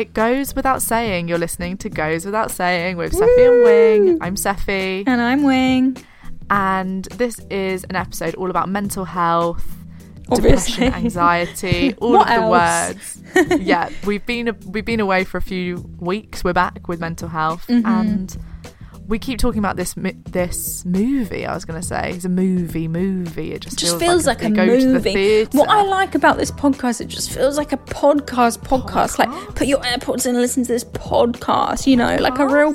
It goes without saying you're listening to Goes Without Saying with Seffi and Wing. I'm Seffi. And I'm Wing. And this is an episode all about mental health, Obviously. depression, anxiety, all of the words. yeah, we've been we've been away for a few weeks. We're back with mental health, Mm-hmm. and we keep talking about this this movie. I was going to say it's a movie, movie. It just, just feels like, they a go to the movie. theatre. What I like about this podcast, it just feels like a podcast. Podcast, like put your AirPods in and listen to this podcast. You know, like a real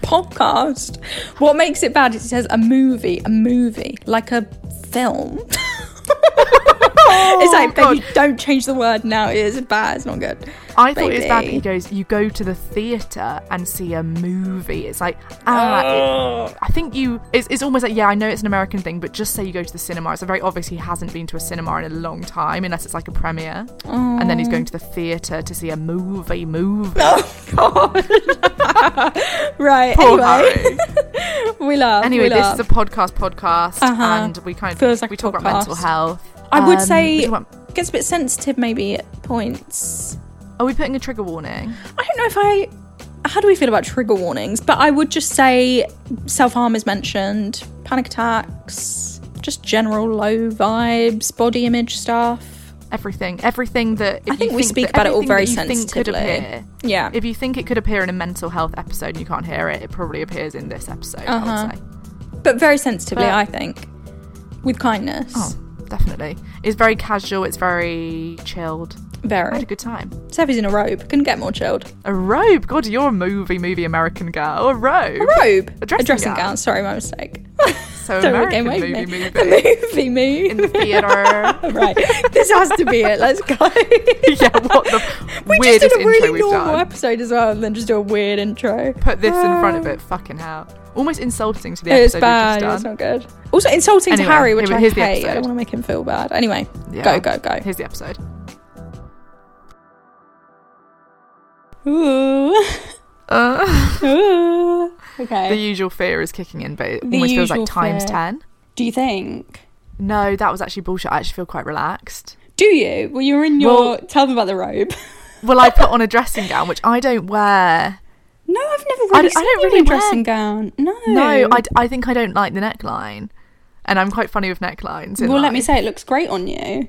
podcast. What makes it bad is it says a movie, a movie, like a film. it's like, baby, God. don't change the word now. It is bad. It's not good. I thought it was bad. He goes, you go to the theatre and see a movie. It's like, ah, it- I think you. It's, it's almost like, yeah, I know it's an American thing, but just say you go to the cinema. It's very obvious he hasn't been to a cinema in a long time, unless it's like a premiere. And then he's going to the theatre to see a movie. Movie. Oh God. right. Poor anyway, Harry. we love. Anyway, we this love. is a podcast, podcast, Uh-huh. and we kind of Feels like we a talk about mental health. I would Um, say about- gets a bit sensitive maybe at points. are we putting a trigger warning? I don't know if I. How do we feel about trigger warnings? But I would just say self harm is mentioned, panic attacks, just general low vibes, body image stuff. Everything, everything that if I think you we speak about it all everything very that you think could sensitively. appear, Yeah. if you think it could appear in a mental health episode and you can't hear it, it probably appears in this episode. I Uh-huh. would say. but very sensitively, But- I think. With kindness. Oh, definitely. It's very casual. It's very chilled. I had a good time. Seffi's in a robe. Couldn't get more chilled. A robe. God, you're a movie, movie American girl. A robe. A robe. A dressing gown. gown. Sorry, my mistake. So Don't American again, movie, movie. Movie, movie. In the theatre. right. This has to be it. Let's go. yeah, what the we just weirdest did a really normal done. episode as well, and then just do a weird intro. Put this in front of it. Fucking hell. Almost insulting to the It's episode bad. It's just done. not good. Also insulting Anyway, to Harry, which here- I hate. I don't want to make him feel bad. Anyway, Yeah. go go go. Here's the episode. Ooh. Uh, Ooh. Okay. the usual fear is kicking in, but it The almost feels like times fear. 10. Do you think? No, that was actually bullshit. I actually feel quite relaxed. Do you? Well, you're in your. Well- tell them about the robe. Well, I put on a dressing gown, which I don't wear. No, I've never I really d- I seen don't you really dressing gown. No. No, I, d- I think I don't like the neckline. And I'm quite funny with necklines. in Well, let me say, it looks great on you.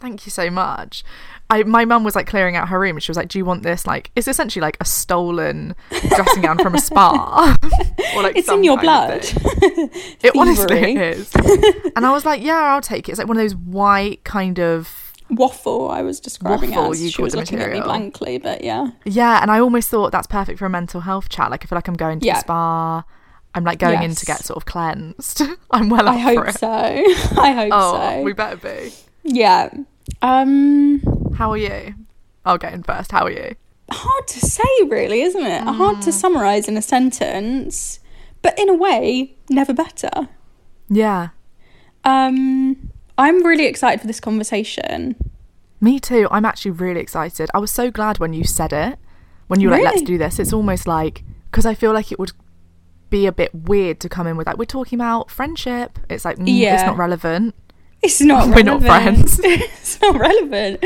Thank you so much. I, my mum was like clearing out her room and she was like, Do you want this? Like, it's essentially like a stolen dressing gown from a spa. or like It's in your blood. It honestly is. and I was like, Yeah, I'll take it. It's like one of those white kind of. Waffle, I was describing Waffle, as. you she was looking at me material. blankly, but yeah. Yeah, and I almost thought that's perfect for a mental health chat. Like, I feel like I'm going to Yeah. the spa. I'm like going in to get sort of cleansed. I'm well I hope so. I hope Oh, so. we better be. Yeah. Um How are you? I'll get in first. How are you? hard to say really, isn't it? Hard Mm. to summarize in a sentence, but in a way, never better. Yeah. Um I'm really excited for this conversation. Me too. I'm actually really excited. I was so glad when you said it. When you were like, let's do this. It's almost like, because I feel like it would be a bit weird to come in with, like, we're talking about friendship. It's like, mm, it's not relevant. It's not We're not friends. it's not relevant.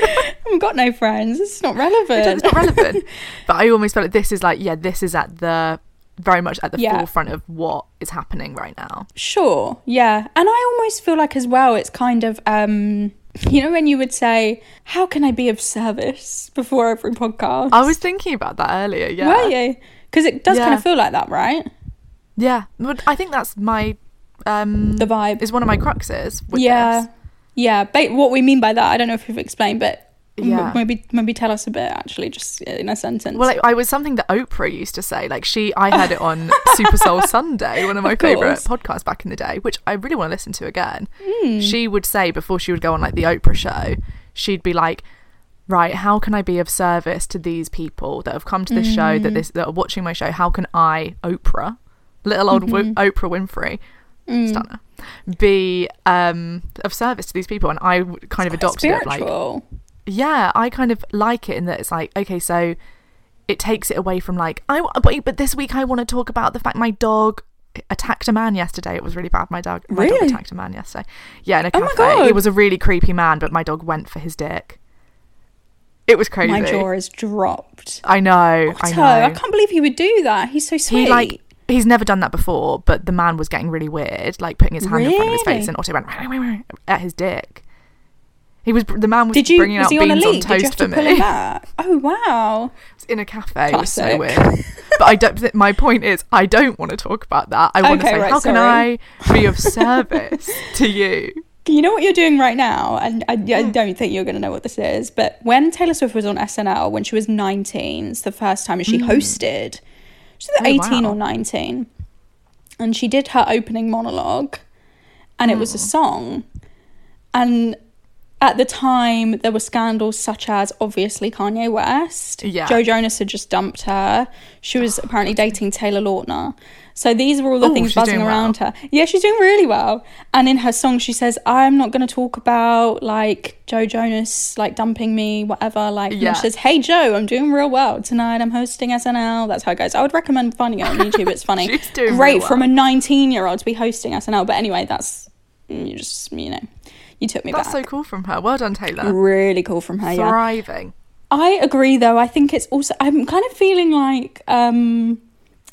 I've got no friends. It's not relevant. It's not relevant. but I almost felt like this is like, yeah, this is at the very much at the Yeah. forefront of what is happening right now. Sure, yeah. And I almost feel like as well it's kind of um You know when you would say, "How can I be of service?" before every podcast. I was thinking about that earlier. Yeah. Were you? Because it does kind of feel like that, right? Yeah. But I think that's my um The vibe. is one of my cruxes. With yeah, This. yeah. Ba- what we mean by that, I don't know if you've explained, but Yeah. maybe maybe tell us a bit actually, just in a sentence. Well, I, I was something that Oprah used to say. Like she, I heard it on Super Soul Sunday, one of my Of favorite podcasts back in the day, which I really want to listen to again. Hmm. She would say before she would go on like the Oprah show, she'd be like, "Right, how can I be of service to these people that have come to this show Hmm. that this that are watching my show? How can I, Oprah, little old Mm-hmm. Wi- Oprah Winfrey, Hmm. stunner, be um of service to these people?" And i kind of adopted it like spiritual. yeah, I kind of like it in that it's like, okay, so it takes it away from like, I but, but this week I want to talk about the fact my dog attacked a man yesterday. It was really bad. My dog, my dog Really? attacked a man yesterday. Yeah, in a Oh my cafe. God. He was a really creepy man, but my dog went for his dick. It was crazy. My jaw is dropped. I know. I know. I can't believe he would do that. He's so sweet. he like he's never done that before, but the man was getting really weird, like putting his hand in front of his face, and Otto went at his dick. He was the man was Did you? bringing Was out on a beans on, lead? Did you have toast to for me. Oh wow! It's in a cafe. It was so weird. but I don't. My point is, I don't want to talk about that. I want to Okay, say, right, how can. I be of service to you? You know what you're doing right now, and I, I Hmm. don't think you're going to know what this is. But when Taylor Swift was on SNL when she was 19, it's the first time she hosted. She was Hmm. Oh, 18 wow. or 19, and she did her opening monologue, and it was a song. And at the time, there were scandals such as obviously Kanye West. Yeah. Joe Jonas had just dumped her. She was apparently dating Taylor Lautner. So these were all the Oh, things buzzing doing well. around her. Yeah, she's doing really well. And in her song, she says, "I'm not going to talk about like Joe Jonas like dumping me, whatever." Like, Yeah. she says, "Hey Joe, I'm doing real well tonight. I'm hosting SNL." That's how it goes. I would recommend finding it on YouTube. It's funny. She's doing Great real from a 19 year old to be hosting SNL. But anyway, that's you just you know, you took me That's so cool from her. Well done, Taylor. Really cool from her. Yeah. Thriving. I agree though. I think it's also I'm kind of feeling like um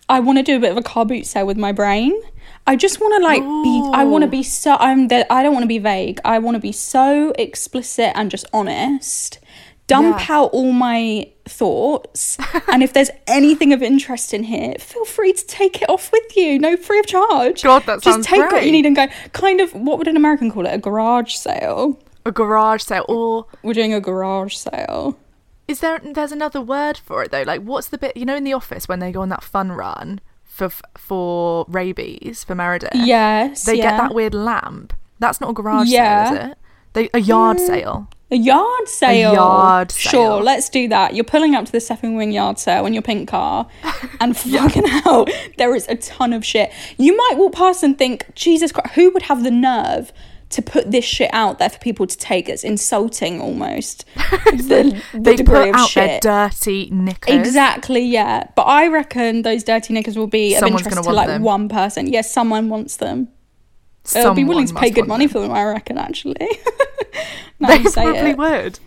I want to do a bit of a car boot sale with my brain. I just want to like be I want to be oh. so I'm that I don't want to be vague. I want to be so explicit and just honest. Dump Yeah. out all my thoughts and if there's anything of interest in here, feel free to take it off with you. No free of charge. God, that just sounds take what you need and go. Kind of what would an American call it? A garage sale. A garage sale, or We're doing a garage sale. Is there? There's another word for it though. Like, what's the bit? You know, in the office when they go on that fun run for for rabies for Meredith. Yes. They yeah. get that weird lamp. That's not a garage Yeah. sale, is it? They a yard mm. sale. A yard sale. A yard sale. Sure, let's do that. You're pulling up to the Seven Wing yard sale in your pink car, and fucking hell, there is a ton of shit. You might walk past and think, Jesus Christ, who would have the nerve to put this shit out there for people to take? It's insulting almost. the, the They put of out their dirty knickers. Exactly, yeah. But I reckon those dirty knickers will be of interest to like them. one person. Yes, someone wants them. They'll be willing to pay good money them. for them, I reckon, actually. They probably it. would.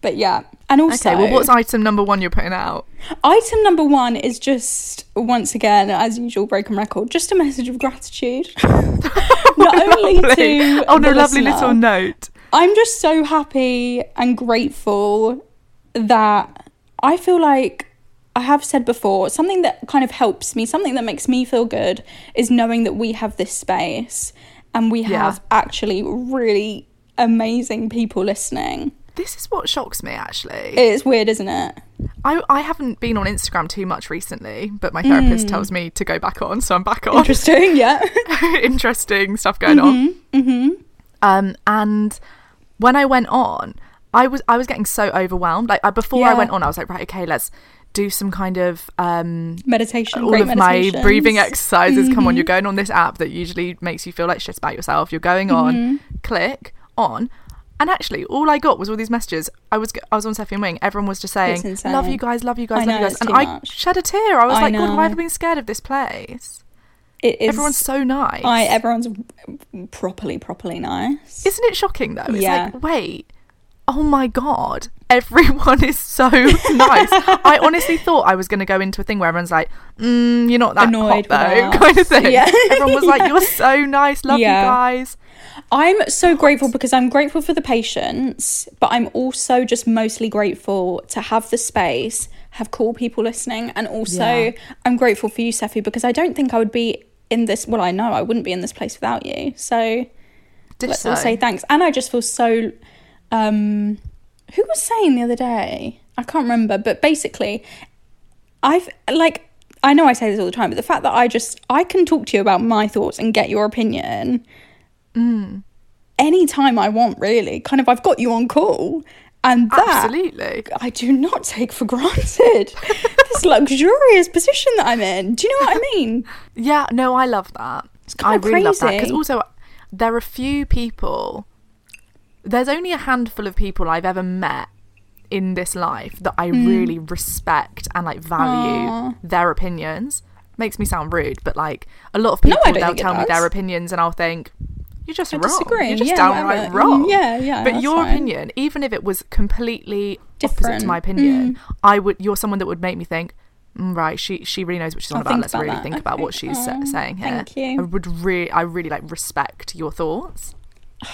But yeah. And also, Okay, well, what's item number one you're putting out? item number one is just, once again, as usual, broken record, just a message of gratitude. Not only Lovely. to. Oh, on the a lovely listener, little note. I'm just so happy and grateful that I feel like I have said before, something that kind of helps me, something that makes me feel good is knowing that we have this space and we Yeah. have actually really amazing people listening. This is what shocks me, actually. It's weird, isn't it? I, I haven't been on Instagram too much recently, but my therapist tells me to go back on, so I'm back on. Interesting, yeah. Interesting stuff going on. Mm-hmm. Um, and when I went on, I was I was getting so overwhelmed. Like I, before I went on, I was like, right, okay, let's do some kind of um Meditation. all of my breathing exercises. Come Mm-hmm. on, you're going on this app that usually makes you feel like shit about yourself. You're going on, Mm-hmm. click on. And actually, all I got was all these messages. I was I was on Seffi and Wing. Everyone was just saying, "Love you guys, love you guys, I love you guys," and I much. shed a tear. I was I like, "God, why have I been scared of this place?" It is. Everyone's so nice. I, everyone's properly, properly nice. Isn't it shocking though? It's Yeah. like, wait, oh my god, everyone is so nice. I honestly thought I was going to go into a thing where everyone's like, mm, you're not that Annoyed hot though, kind of thing. Yeah. Everyone was like, you're so nice, love Yeah. you guys. I'm so grateful because I'm grateful for the patience, but I'm also just mostly grateful to have the space, have cool people listening, and also Yeah. I'm grateful for you, Seffi, because I don't think I would be in this. Well, I know I wouldn't be in this place without you. So let's all say thanks. And I just feel so. Um, who was saying the other day? I can't remember, but basically, I've like I know I say this all the time, but the fact that I just I can talk to you about my thoughts and get your opinion Mm. anytime I want, really. Kind of, I've got you on call, and that Absolutely. I do not take for granted. this luxurious position that I'm in. Do you know what I mean? Yeah, no, I love that. I kinda really love that because also there are few people. There's only a handful of people I've ever met in this life that I Hmm. really respect and like value their opinions. Makes me sound rude, but like a lot of people, don't they'll tell me their opinions, and I'll think you're just I wrong. disagree. You're just Yeah, downright whatever. wrong. Mm, yeah, yeah, But your fine. opinion, even if it was completely opposite to my opinion, I would. You're someone that would make me think. "Mm, Right, she she really knows what she's on about. Let's about really that. think about what she's sa- saying here. thank you. I would really, I really like respect your thoughts.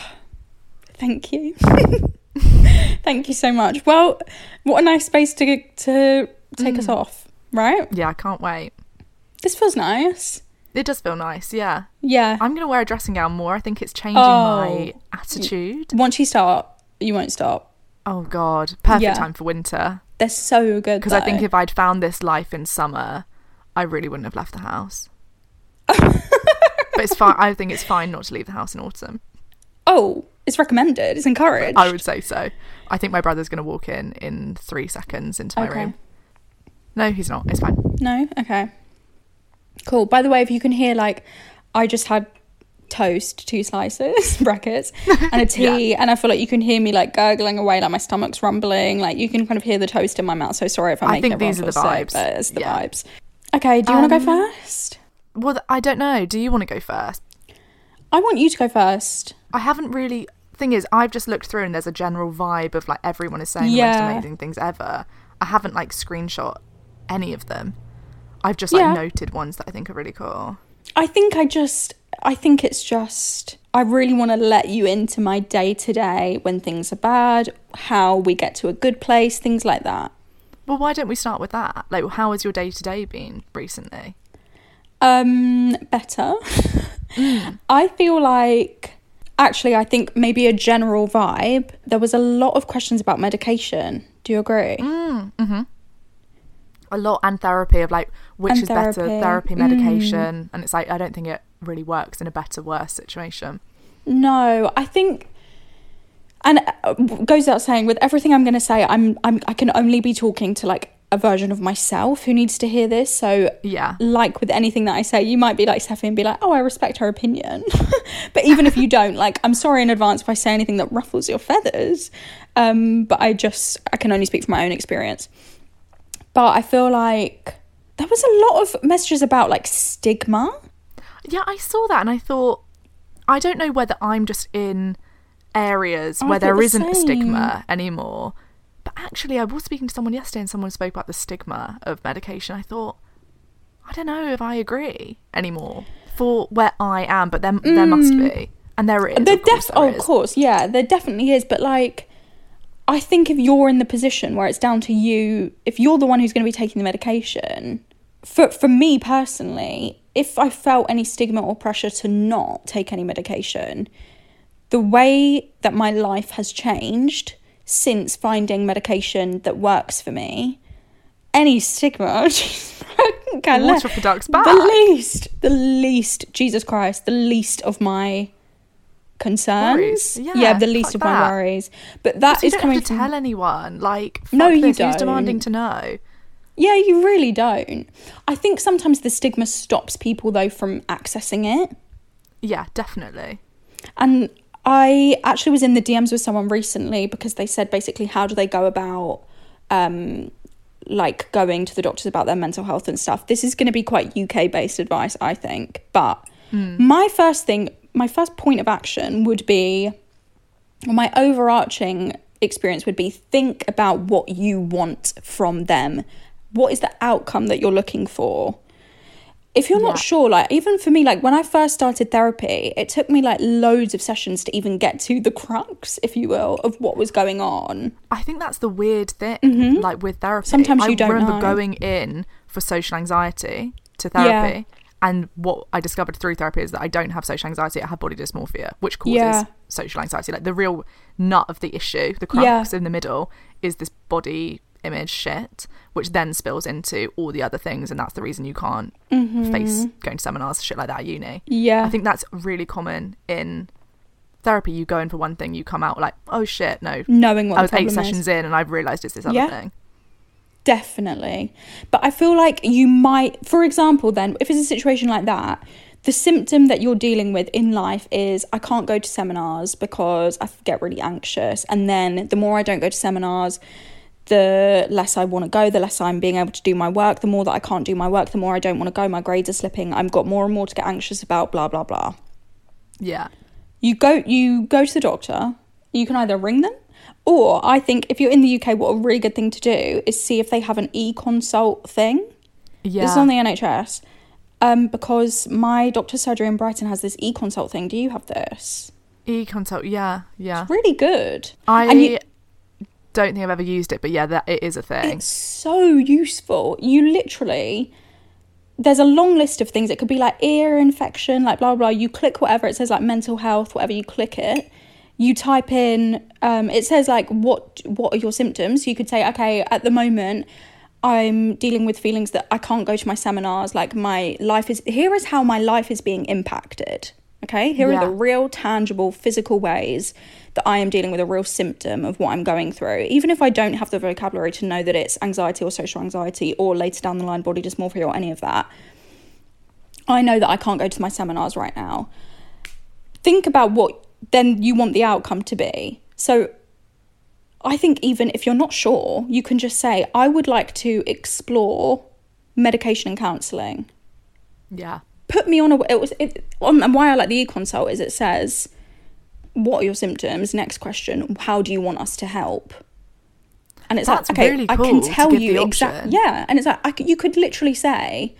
Thank you. Thank you so much. Well, what a nice space to to take Mm. us off, right? Yeah, I can't wait. This feels nice. It does feel nice. Yeah, Yeah. I'm gonna wear a dressing gown more. I think it's changing my Oh. attitude. Once you start, you won't stop. Oh God, perfect Yeah. time for winter. They're so good. Because I think if I'd found this life in summer, I really wouldn't have left the house. but it's fine. I think it's fine not to leave the house in autumn. oh, it's recommended. It's encouraged. I would say so. I think my brother's going to walk in in three seconds into my Okay. room. No, he's not. It's fine. No? Okay. Cool. By the way, if you can hear, like, I just had toast, two slices, brackets, and a tea, and I feel like you can hear me, like, gurgling away, like, my stomach's rumbling. Like, you can kind of hear the toast in my mouth. So sorry if I'm I making think these are the feel sick, vibes. but it's the Yeah. vibes. Okay, do you want to Um, go first? Well, I don't know. Do you want to go first? I want you to go first. I haven't really. Thing is, I've just looked through and there's a general vibe of like everyone is saying Yeah. the most amazing things ever. I haven't like screenshot any of them. I've just like Yeah. noted ones that I think are really cool. I think I just, I think it's just, I really want to let you into my day to day when things are bad, how we get to a good place, things like that. Well, why don't we start with that? Like, how has your day to day been recently? Um, better. I feel like actually, I think maybe a general vibe. There was a lot of questions about medication. Do you agree? Mm-hmm. A lot and therapy of like which And is better, therapy. therapy, medication, and it's like I don't think it really works in a better, worse situation. No, I think, and uh, goes without saying, with everything I'm going to say, I'm, I'm, I can only be talking to like a version of myself who needs to hear this. So, Yeah. like with anything that I say, you might be like Stephanie and be like, oh, I respect her opinion. but even if you don't, like, I'm sorry in advance if I say anything that ruffles your feathers. Um, but I just, I can only speak from my own experience. But I feel like there was a lot of messages about like stigma. Yeah, I saw that and I thought, I don't know whether I'm just in areas oh, I where there the isn't same. stigma anymore. But actually, I was speaking to someone yesterday and someone spoke about the stigma of medication. I thought, I don't know if I agree anymore for where I am, but there, there must mm. be. And there is. There of course def- there oh, of course, yeah, there definitely is. But like, I think if you're in the position where it's down to you, if you're the one who's going to be taking the medication, for for me personally, if I felt any stigma or pressure to not take any medication, the way that my life has changed since finding medication that works for me, any stigma, Water back. The least, the least, Jesus Christ, the least of my concerns. Worries. Yeah, the least of that. my worries. But that is coming have to from tell anyone. Like, No, you this, don't. Who's demanding to know? Yeah, you really don't. I think sometimes the stigma stops people though from accessing it. Yeah, definitely. And I actually was in the DMs with someone recently because they said basically how do they go about um like going to the doctors about their mental health and stuff. This is going to be quite UK based advice, I think. But my first thing, my first point of action would be or my overarching experience would be think about what you want from them. What is the outcome that you're looking for? if you're Yeah. not sure, like even for me, like when I first started therapy, it took me like loads of sessions to even get to the crux, if you will, of what was going on. I think that's the weird thing, like with therapy. Mm-hmm. Sometimes I you don't remember know. going in for social anxiety to therapy, and what I discovered through therapy is that I don't have social anxiety; I have body dysmorphia, which causes Yeah. social anxiety. Like the real nut of the issue, the crux Yeah. in the middle, is this body image shit, which then spills into all the other things, and that's the reason you can't face going to seminars, shit like that at uni. Mm-hmm. Yeah. I think that's really common in therapy. You go in for one thing, you come out like, oh shit, no, Knowing what I was eight problem is. sessions in and I've realised it's this other Yeah. thing. Definitely. But I feel like you might, for example, then, if it's a situation like that, the symptom that you're dealing with in life is I can't go to seminars because I get really anxious. And then the more I don't go to seminars, the less I want to go, the less I'm being able to do my work, the more that I can't do my work, the more I don't want to go, my grades are slipping, I've got more and more to get anxious about, blah, blah, blah Yeah. you go you go to the doctor you can either ring them or i think if you're in the uk what a really good thing to do is see if they have an e-consult thing Yeah. this is on the nhs um, because my doctor's surgery in brighton has this e-consult thing do you have this e consult. Yeah. Yeah. really good I you, don't think I've ever used it, but yeah, that it is a thing. it's so useful you literally there's a long list of things it could be like ear infection like blah blah blah you click whatever it says like mental health whatever you click it you type in um, it says like what what are your symptoms? You could say okay at the moment i'm dealing with feelings that i can't go to my seminars. Like my life is here is how my life is being impacted okay? Here Yeah. are the real tangible physical ways that i am dealing with a real symptom of what i'm going through. Even if i don't have the vocabulary to know that it's anxiety or social anxiety or later down the line body dysmorphia or any of that i know that i can't go to my seminars right now. Think about what then you want the outcome to be. So I think even if you're not sure, you can just say, I would like to explore medication and counselling. Yeah. Put me on a it was it, on and why I like the e-consult is it says, What are your symptoms? Next question, how do you want us to help? And it's That's like, okay, really I can tell you exactly. Yeah, and it's like I c you could literally say,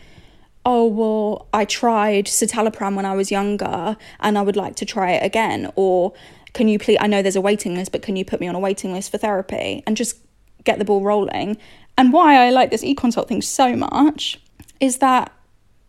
oh well i tried citalopram when i was younger and i would like to try it again. Or can you please i know there's a waiting list but can you put me on a waiting list for therapy and just get the ball rolling? And why i like this e-consult thing so much is that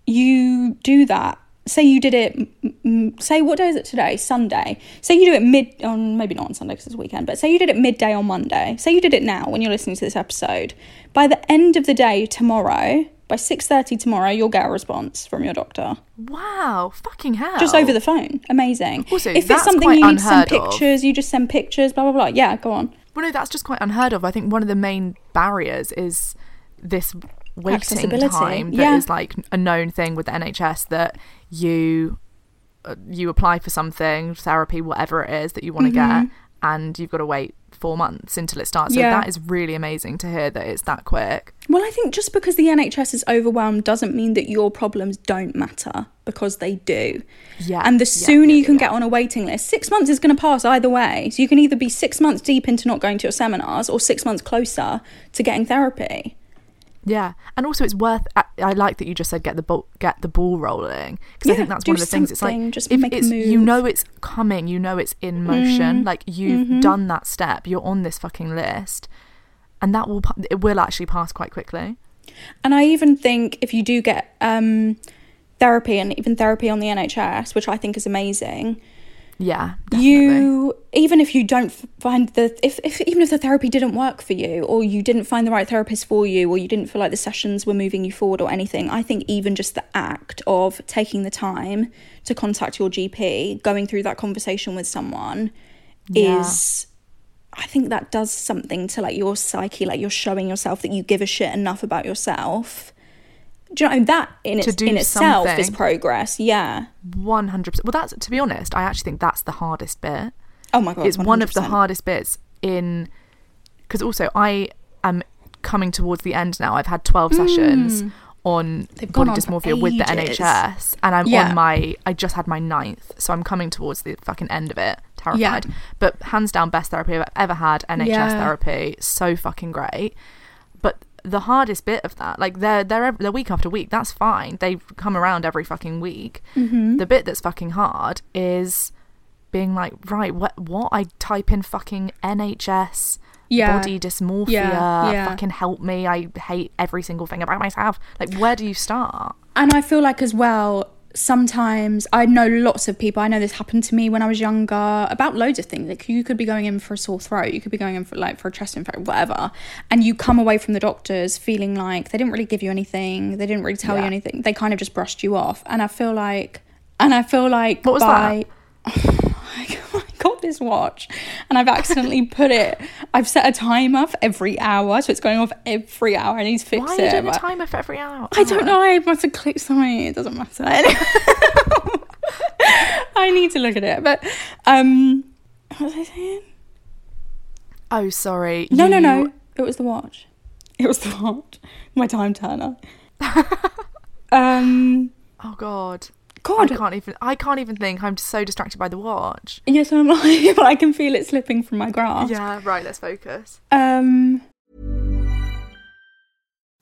you do that. Say you did it say what day is it today? Sunday. Say you do it mid on maybe not on sunday because it's weekend but say you did it midday on monday. Say you did it now when you're listening to this episode. By the end of the day tomorrow by 6.30 tomorrow you'll get a response from your doctor Wow. Fucking hell. just over the phone amazing Also, if it's something you need to send unheard of. pictures you just send pictures blah blah blah yeah go on Well, no, that's just quite unheard of. I think one of the main barriers is this waiting time that is yeah. like a known thing with the NHS that you uh, you apply for something, therapy, whatever it is that you want to get, and you've got to wait four months until it starts. So. Yeah. that is really amazing to hear that it's that quick. Well, I think just because the NHS is overwhelmed doesn't mean that your problems don't matter because they do. Yeah, And the yeah, sooner yeah, you can yeah. get on a waiting list, six months is going to pass either way. So you can either be six months deep into not going to your seminars or six months closer to getting therapy. Yeah, and also it's worth. I, I like that you just said get the ball, get the ball rolling because I think that's one of the things. It's like just if make it's you. Mm-hmm. know it's coming, you know it's in motion. Like you've done that step, you're on this fucking list, and that will it will actually pass quite quickly. And I even think if you do get um, therapy and even therapy on the NHS, which I think is amazing, Yeah, definitely. you even if you don't find the if, if even if the therapy didn't work for you or you didn't find the right therapist for you or you didn't feel like the sessions were moving you forward or anything i think even just the act of taking the time to contact your gp going through that conversation with someone Yeah. is i think that does something to like your psyche like you're showing yourself that you give a shit enough about yourself do you know that in, To its, in itself is progress yeah one hundred percent. Well, that's to be honest, I actually think that's the hardest bit. oh my god it's one of the hardest bits in because also I am coming towards the end now. I've had twelve hmm. sessions on body on dysmorphia with the. NHS, and I'm Yeah. on my. I just had my ninth, so I'm coming towards the fucking end of it. Terrified, Yeah. but hands down, best therapy I've ever had. NHS Yeah. therapy, so fucking great. The hardest bit of that, like they're they're they're week after week. That's fine. They come around every fucking week. Mm-hmm. The bit that's fucking hard is being like, right, what what I type in fucking NHS. Yeah. Body dysmorphia, Yeah, yeah. fucking help me. I hate every single thing about myself. Like, where do you start? And I feel like as well, sometimes I know lots of people. I know this happened to me when I was younger about loads of things. Like you could be going in for a sore throat, you could be going in for like for a chest infection, whatever, and you come away from the doctors feeling like they didn't really give you anything, they didn't really tell you anything. They kind of just brushed you off. And I feel like, and I feel like What was by, oh I got this watch and I've accidentally put it. I've set a timer for every hour, so it's going off every hour. I need to fix Why are you doing a timer for every hour? I don't know. I must have clicked something. It doesn't matter. I need to look at it. But um, what was I saying? Oh, sorry. No, no, You- no. It was the watch. It was the watch. My time turner. um. Oh God. God. I can't even. I can't even think. I'm so distracted by the watch. Yes, I'm like, but I can feel it slipping from my grasp. Yeah. Right. Let's focus. Um.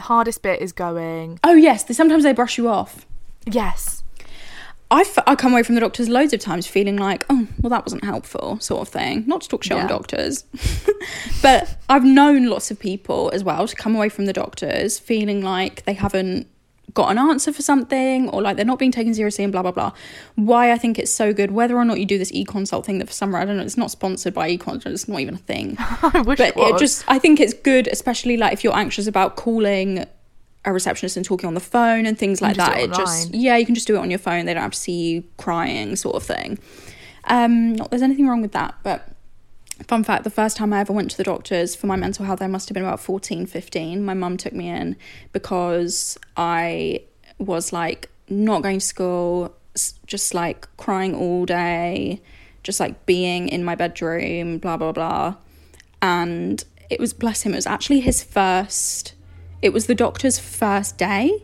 Hardest bit is going. Oh yes. They, sometimes they brush you off. Yes. I I come away from the doctors loads of times feeling like, oh, well, that wasn't helpful, sort of thing. Not to talk shit on doctors, but I've known lots of people as well to come away from the doctors feeling like they haven't got an answer for something or like they're not being taken seriously and blah, blah, blah. Why I think it's so good, whether or not you do this e consult thing that for some reason, I don't know, it's not sponsored by e consult, it's not even a thing. I wish but it was. just i think it's good especially like if you're anxious about calling a receptionist and talking on the phone and things like that it it just yeah you can just do it on your phone they don't have to see you crying sort of thing um not there's anything wrong with that but fun fact the first time i ever went to the doctors for my mental health i must have been about 14 15 my mum took me in because i was like not going to school just like crying all day just like being in my bedroom blah blah blah. And it was bless him it was actually his first it was the doctor's first day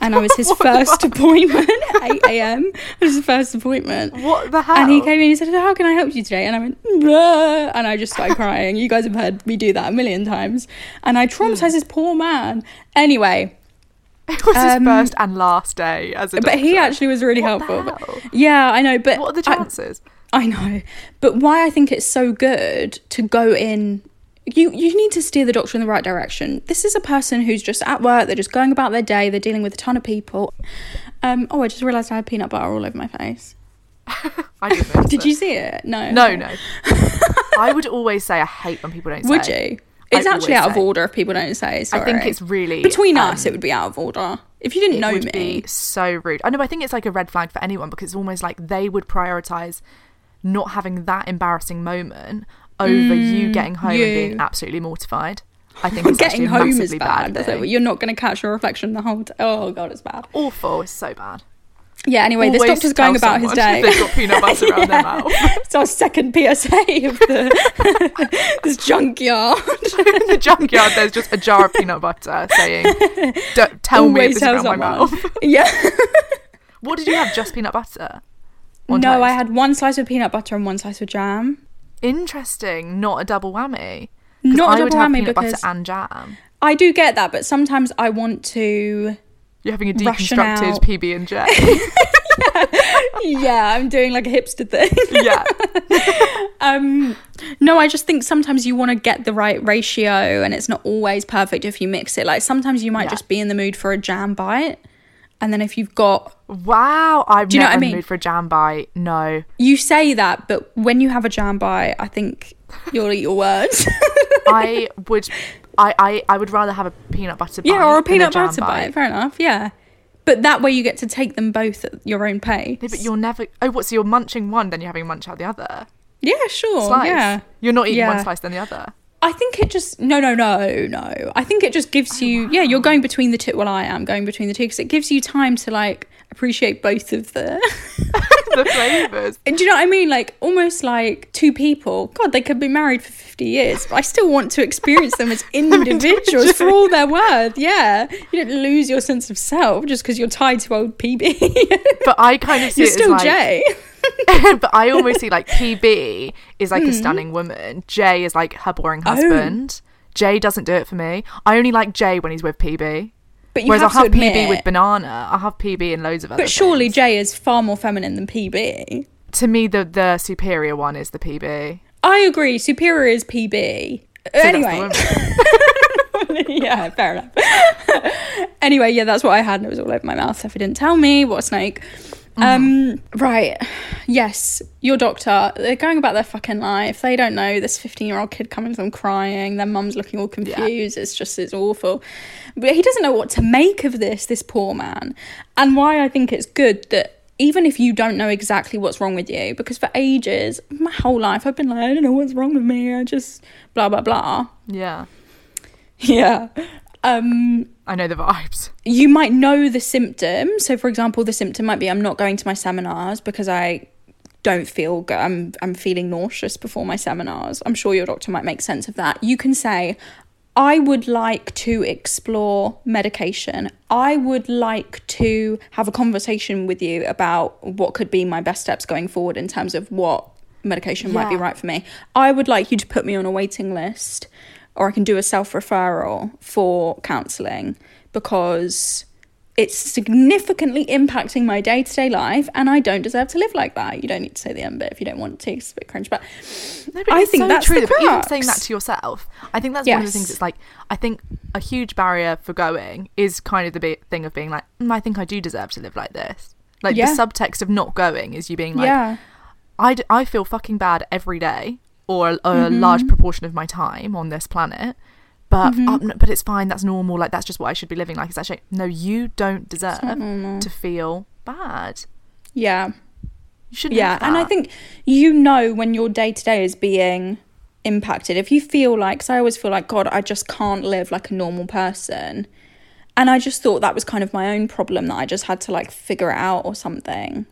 and I was his first appointment, 8 a.m. It was his first appointment. What the hell? And he came in and he said, How can I help you today? And I went, "Blah," and I just started crying. You guys have heard me do that a million times. And I traumatized this poor man. Anyway, It was Um, his first and last day as a doctor. but he actually was really What helpful. Yeah, I know. But What are the I- chances? I know, but why I think it's so good to go in. You you need to steer the doctor in the right direction. This is a person who's just at work. They're just going about their day. They're dealing with a ton of people. Um. Oh, I just realised I had peanut butter all over my face. I didn't notice Did it. you see it? No. No, no. I would always say I hate when people don't say. Would you? It's I actually out of say. order if people don't say. Sorry. I think it's really, between um, us. It would be out of order if you didn't It know would me. be so rude. I know. I think it's like a red flag for anyone because it's almost like they would prioritize not having that embarrassing moment over you getting home and being Mm, absolutely mortified. I think it's Getting home is bad. Thing. it. You're not going to catch your reflection the whole. T- oh god, it's bad. Awful. It's so bad. Yeah, anyway, this Always doctor's going about his day. They've got peanut butter around their mouth. it's our second PSA of the this junkyard. In the junkyard, there's just a jar of peanut butter saying, "Don't tell me if Always tell around my mouth." Yeah. What did you have? Just peanut butter? On no, I had one slice of peanut butter and one slice of jam. Interesting. Not a double whammy. Not a I would double whammy because- butter and jam. I do get that, but sometimes I want to. You're having a deconstructed. PB and J. yeah, I'm doing like a hipster thing. yeah. um, no, I just think sometimes you want to get the right ratio, and it's not always perfect if you mix it. Like sometimes you might Yeah. just be in the mood for a jam bite, and then if you've got, Wow. I've Do you know what I mean? mood for a jam bite. No. you say that, but when you have a jam bite, I think you'll eat your words. I would. I, I, I would rather have a peanut butter bite. yeah, or a peanut jam butter bite. Fair enough. Yeah, but that way you get to take them both at your own pace. No, but you're never. Oh, what? So you're munching one, then you're having munch out the other. yeah, sure. Slice. Yeah, You're not eating one slice then the other. I think it just no no no no. I think it just gives oh, you yeah. You're going between the two. Well, I am going between the two because it gives you time to like appreciate both of the. the flavors. And do you know what I mean? Like almost like two people. God, they could be married for fifty years, but I still want to experience them as individuals for all they're worth. Yeah, you don't lose your sense of self just because you're tied to old PB. But I kind of see you're it still as like, Jay. but I almost see like PB is Hmm. like a stunning woman. Jay is like her boring husband. Jay doesn't do it for me. I only like Jay when he's with PB. But you Whereas have I'll to have PB with banana. I'll have PB in loads of other But surely things. Jay is far more feminine than PB. to me the the superior one is the PB. I agree. Superior is PB. So anyway, yeah, fair enough. anyway, yeah, that's what I had, and it was all over my mouth. If he didn't tell me, what a snake. Um, right. Yes, your doctor. They're going about their fucking life. They don't know this fifteen-year-old kid coming to them crying. Their mum's looking all confused. It's just it's awful. But he doesn't know what to make of this. This poor man, and why I think it's good that. Even if you don't know exactly what's wrong with you, because for ages, my whole life, I've been like, I don't know what's wrong with me. I just blah blah blah. yeah. Yeah. Um, I know the vibes. you might know the symptom. So, for example, the symptom might be I'm not going to my seminars because I don't feel good. I'm I'm feeling nauseous before my seminars. I'm sure your doctor might make sense of that. You can say, I would like to explore medication. I would like to have a conversation with you about what could be my best steps going forward in terms of what medication might be right for me. I would like you to put me on a waiting list or I can do a self referral for counselling because it's significantly impacting my day to day life and I don't deserve to live like that. You don't need to say the end bit if you don't want to, it's a bit cringe, but, No, I think so that's true. the even saying that to yourself, I think that's one of the things. It's like I think a huge barrier for going is kind of the big thing of being like, mm, I think I do deserve to live like this. Like Yeah. the subtext of not going is you being like, yeah. I, d- I feel fucking bad every day or a, a Mm-hmm. large proportion of my time on this planet. But Mm-hmm. but it's fine. That's normal. Like that's just what I should be living like. It's actually no. You don't deserve to feel bad. Yeah. You shouldn't. Yeah, and I think you know when your day to day is being impacted. If you feel like, because I always feel like, God, I just can't live like a normal person. And I just thought that was kind of my own problem that I just had to like figure it out or something.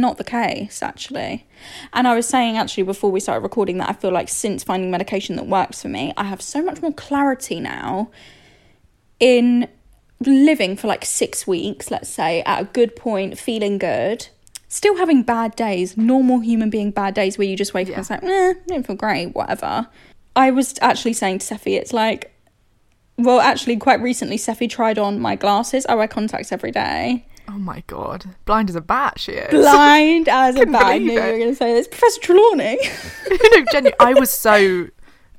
Not the case, actually. And I was saying actually before we started recording that I feel like since finding medication that works for me, I have so much more clarity now in living for like six weeks, let's say, at a good point, feeling good, still having bad days, normal human being bad days where you just wake up and it's like, eh, I don't feel great, whatever. I was actually saying to Seffi, it's like, well, actually, quite recently, Seffi tried on my glasses. I wear contacts every day. Oh my god, blind as a bat. She is. Blind as a bat. I knew you were going to say this. Professor Trelawney. no, genuinely, I was so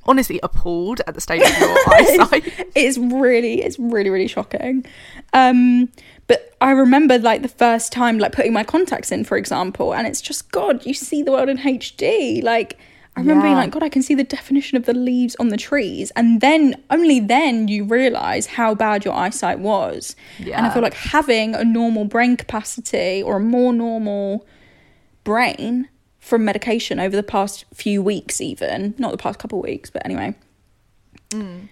honestly appalled at the state of your eyesight. it's really it's really really shocking um but i remember like the first time like putting my contacts in for example and it's just god you see the world in hd like i remember being like god i can see the definition of the leaves on the trees. And then only then you realize how bad your eyesight was. And i feel like having a normal brain capacity or a more normal brain from medication over the past few weeks even not the past couple of weeks but anyway. Mm.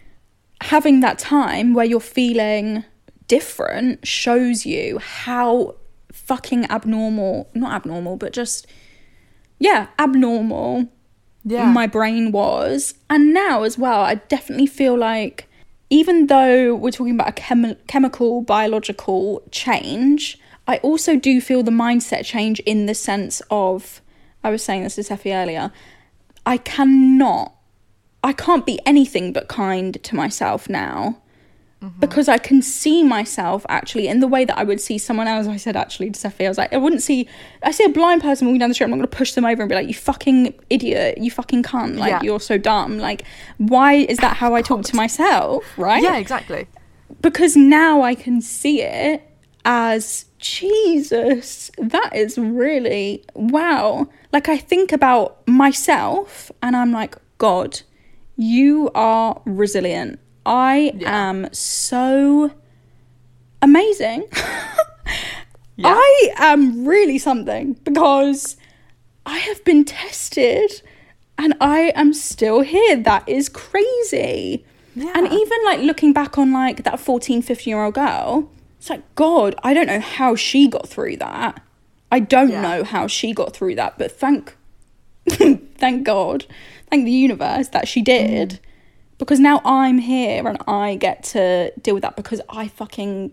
Having that time where you're feeling different shows you how fucking abnormal. Not abnormal, but just, yeah, abnormal Yeah. my brain was. And now as well, I definitely feel like even though we're talking about a chemi- chemical, biological change, I also do feel the mindset change in the sense of, I was saying this to Seffi earlier, I cannot, I can't be anything but kind to myself now. Because I can see myself actually in the way that I would see someone else. I said actually to Seffi, I was like, I wouldn't see, I see a blind person walking down the street, I'm not going to push them over and be like, you fucking idiot, you fucking cunt, like, Yeah. you're so dumb. Like, why is that how I talk to myself, right? Yeah, exactly. because now I can see it as Jesus, that is really wow. Like I think about myself and I'm like, God, you are resilient. I am so amazing. I am really something because I have been tested and I am still here. That is crazy. And even like looking back on like that 14, 15 year old girl, it's like, God, I don't know how she got through that. I don't Yeah. know how she got through that, but thank, thank God, thank the universe that she did. Because now I'm here and I get to deal with that because I fucking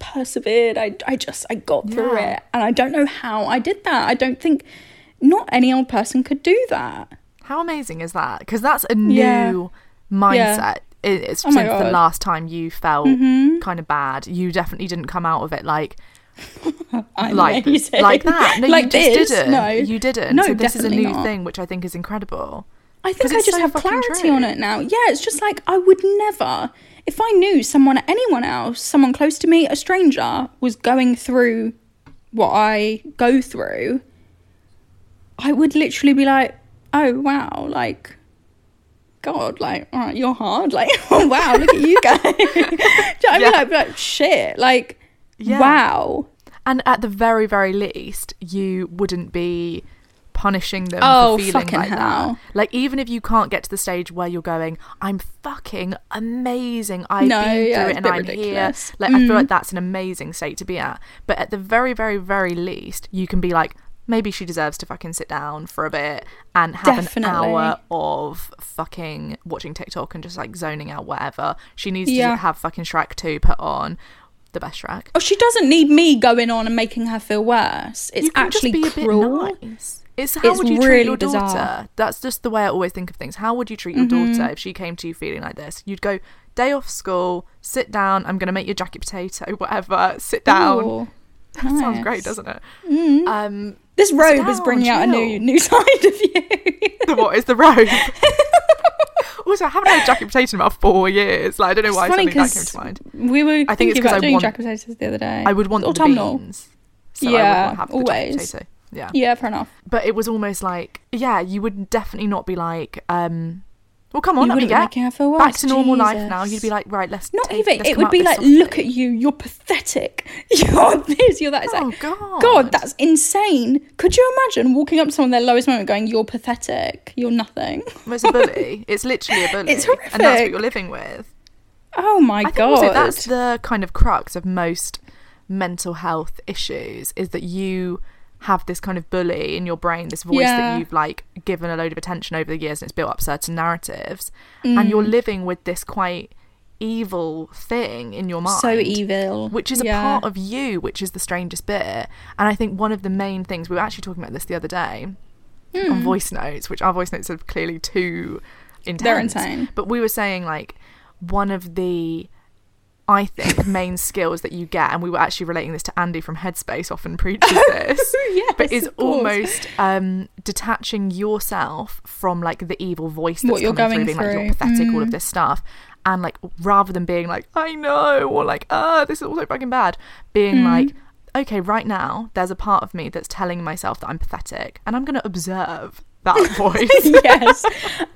persevered. I, I just, I got through Yeah. it. And I don't know how I did that. I don't think, not any old person could do that. How amazing is that? Because that's a new Yeah. mindset. It- It's Oh since the Mm-hmm. last time you felt kind of bad. You definitely didn't come out of it like like amazing. like that. No, like you just this? didn't. No, you didn't. No, so this is a new not. thing, which I think is incredible. I think I just so have clarity on it now. Yeah, it's just like I would never, if I knew someone, anyone else, someone close to me, a stranger, was going through what I go through, I would literally be like, oh wow, like, God, like, all right, you're hard. Like, oh wow, look at you guys. Do you know what I mean? Like, like, shit, like, Yeah. wow. And at the very, very least, you wouldn't be punishing them Oh, for feeling like hell. that. Like even if you can't get to the stage where you're going, I'm fucking amazing. I've No, been yeah, through it and I'm ridiculous. here. Like I feel Mm. like that's an amazing state to be at. But at the very, very, very least, you can be like, maybe she deserves to fucking sit down for a bit and have Definitely. an hour of fucking watching TikTok and just like zoning out whatever. She needs Yeah. to have fucking Shrek 2 put on. The best Shrek. Oh, she doesn't need me going on and making her feel worse. It's actually just be a cruel. bit nice. It's how It's would you treat really your daughter? bizarre. That's just the way I always think of things. How would you treat your Mm-hmm. daughter if she came to you feeling like this? You'd go day off school, sit down. I'm going to make you jacket potato, whatever. Sit down. Ooh, That sounds nice. Mm-hmm. great, doesn't it? Um, This robe is down, bringing out a new new side of you. the what is the robe? also, I haven't had jacket potato in about four years. Like I don't know why It's funny something that came to mind. we were I think it's thinking 'cause about I doing want- jacket potatoes the other day. I would want the autumnal. beans. So I Yeah, would want to have the always. Yeah. Yeah, fair enough. but it was almost like yeah you would definitely not be like um well come on You let me wouldn't be get making her feel back to normal life now you'd be like right let's Not take- even. let's It would be like, softly. look at you. You're pathetic. You're this. You're that. It's Oh, like, God. God, that's insane. Could you imagine walking up to someone at their lowest moment, going, "You're pathetic. You're nothing." Well, it's a bully it's literally a bully It's horrific, and that's what you're living with Oh my I god. also that's the kind of crux of most mental health issues is that you have this kind of bully in your brain, this voice Yeah. that you've like given a load of attention over the years and it's built up certain narratives. And you're Mm. living with this quite evil thing in your mind. So evil. Which is Yeah. a part of you, which is the strangest bit. And I think one of the main things we were actually talking about this the other day Hmm. on voice notes, which our voice notes are clearly too intense. They're insane. But we were saying like one of the I think main skills that you get, and we were actually relating this to Andy from Headspace, often preaches this, Yes, but is almost um, detaching yourself from like the evil voice that's What you're coming through, being like through. you're pathetic, all Mm. of this stuff, and like rather than being like I know or like ah this is also fucking bad, being Mm. like okay right now there's a part of me that's telling myself that I'm pathetic, and I'm gonna observe that voice. yes.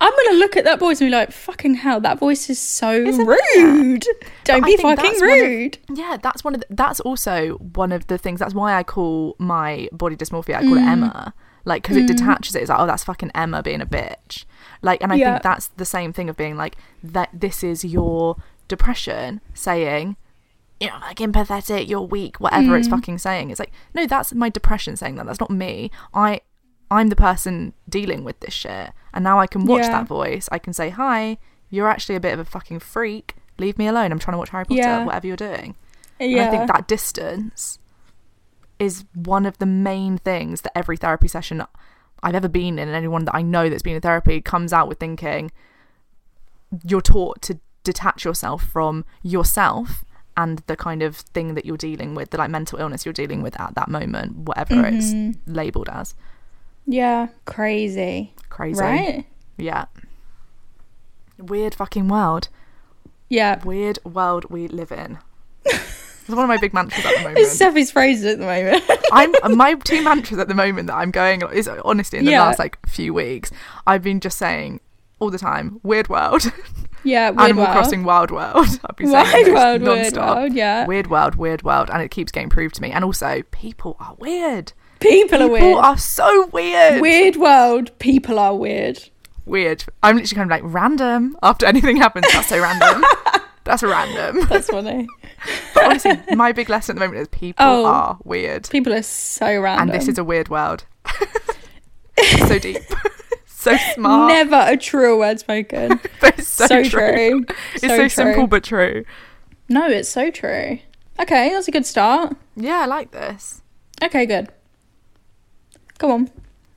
I'm gonna look at that voice and be like, "Fucking hell, that voice is so Isn't rude. Don't But be fucking one of- rude." yeah, that's one of the, that's also one of the things. That's why I call my body dysmorphia. I call it Mm. Emma, like because it detaches it. It's like, oh, that's fucking Emma being a bitch. Like, and I Yeah. think that's the same thing of being like that. This is your depression saying, you're like empathetic, you're weak, whatever Mm. it's fucking saying. It's like, no, that's my depression saying that. That's not me. I I'm the person dealing with this shit. And now I can watch Yeah. that voice. I can say, Hi, you're actually a bit of a fucking freak. Leave me alone. I'm trying to watch Harry Potter, Yeah. whatever you're doing. Yeah. And I think that distance is one of the main things that every therapy session I've ever been in, and anyone that I know that's been in therapy comes out with thinking you're taught to detach yourself from yourself and the kind of thing that you're dealing with, the like mental illness you're dealing with at that moment, whatever it's Mm-hmm. labeled as. Yeah. Crazy. Crazy. Right? Yeah. Weird fucking world. Yeah. Weird world we live in. it's one of my big mantras at the moment. It's Steffi's phrases at the moment. I'm my two mantras at the moment that I'm going is honestly in the Yeah. last like few weeks. I've been just saying all the time, weird world, yeah. Weird Animal world. Crossing, wild world. I've been Wild saying this world, weird non-stop. world, yeah. weird world, weird world, and it keeps getting proved to me. And also, people are weird. People are weird. People are so weird. Weird world. People are weird. Weird. I'm literally kind of like random after anything happens. That's so random. That's random. That's funny. But honestly, my big lesson at the moment is people Oh. are weird. People are so random. and this is a weird world. so deep, so smart, never a truer word spoken. but it's so, so true. true. It's So so, true. simple but true. no, it's so true. Okay, that's a good start. Yeah, I like this. Okay, good. Go on.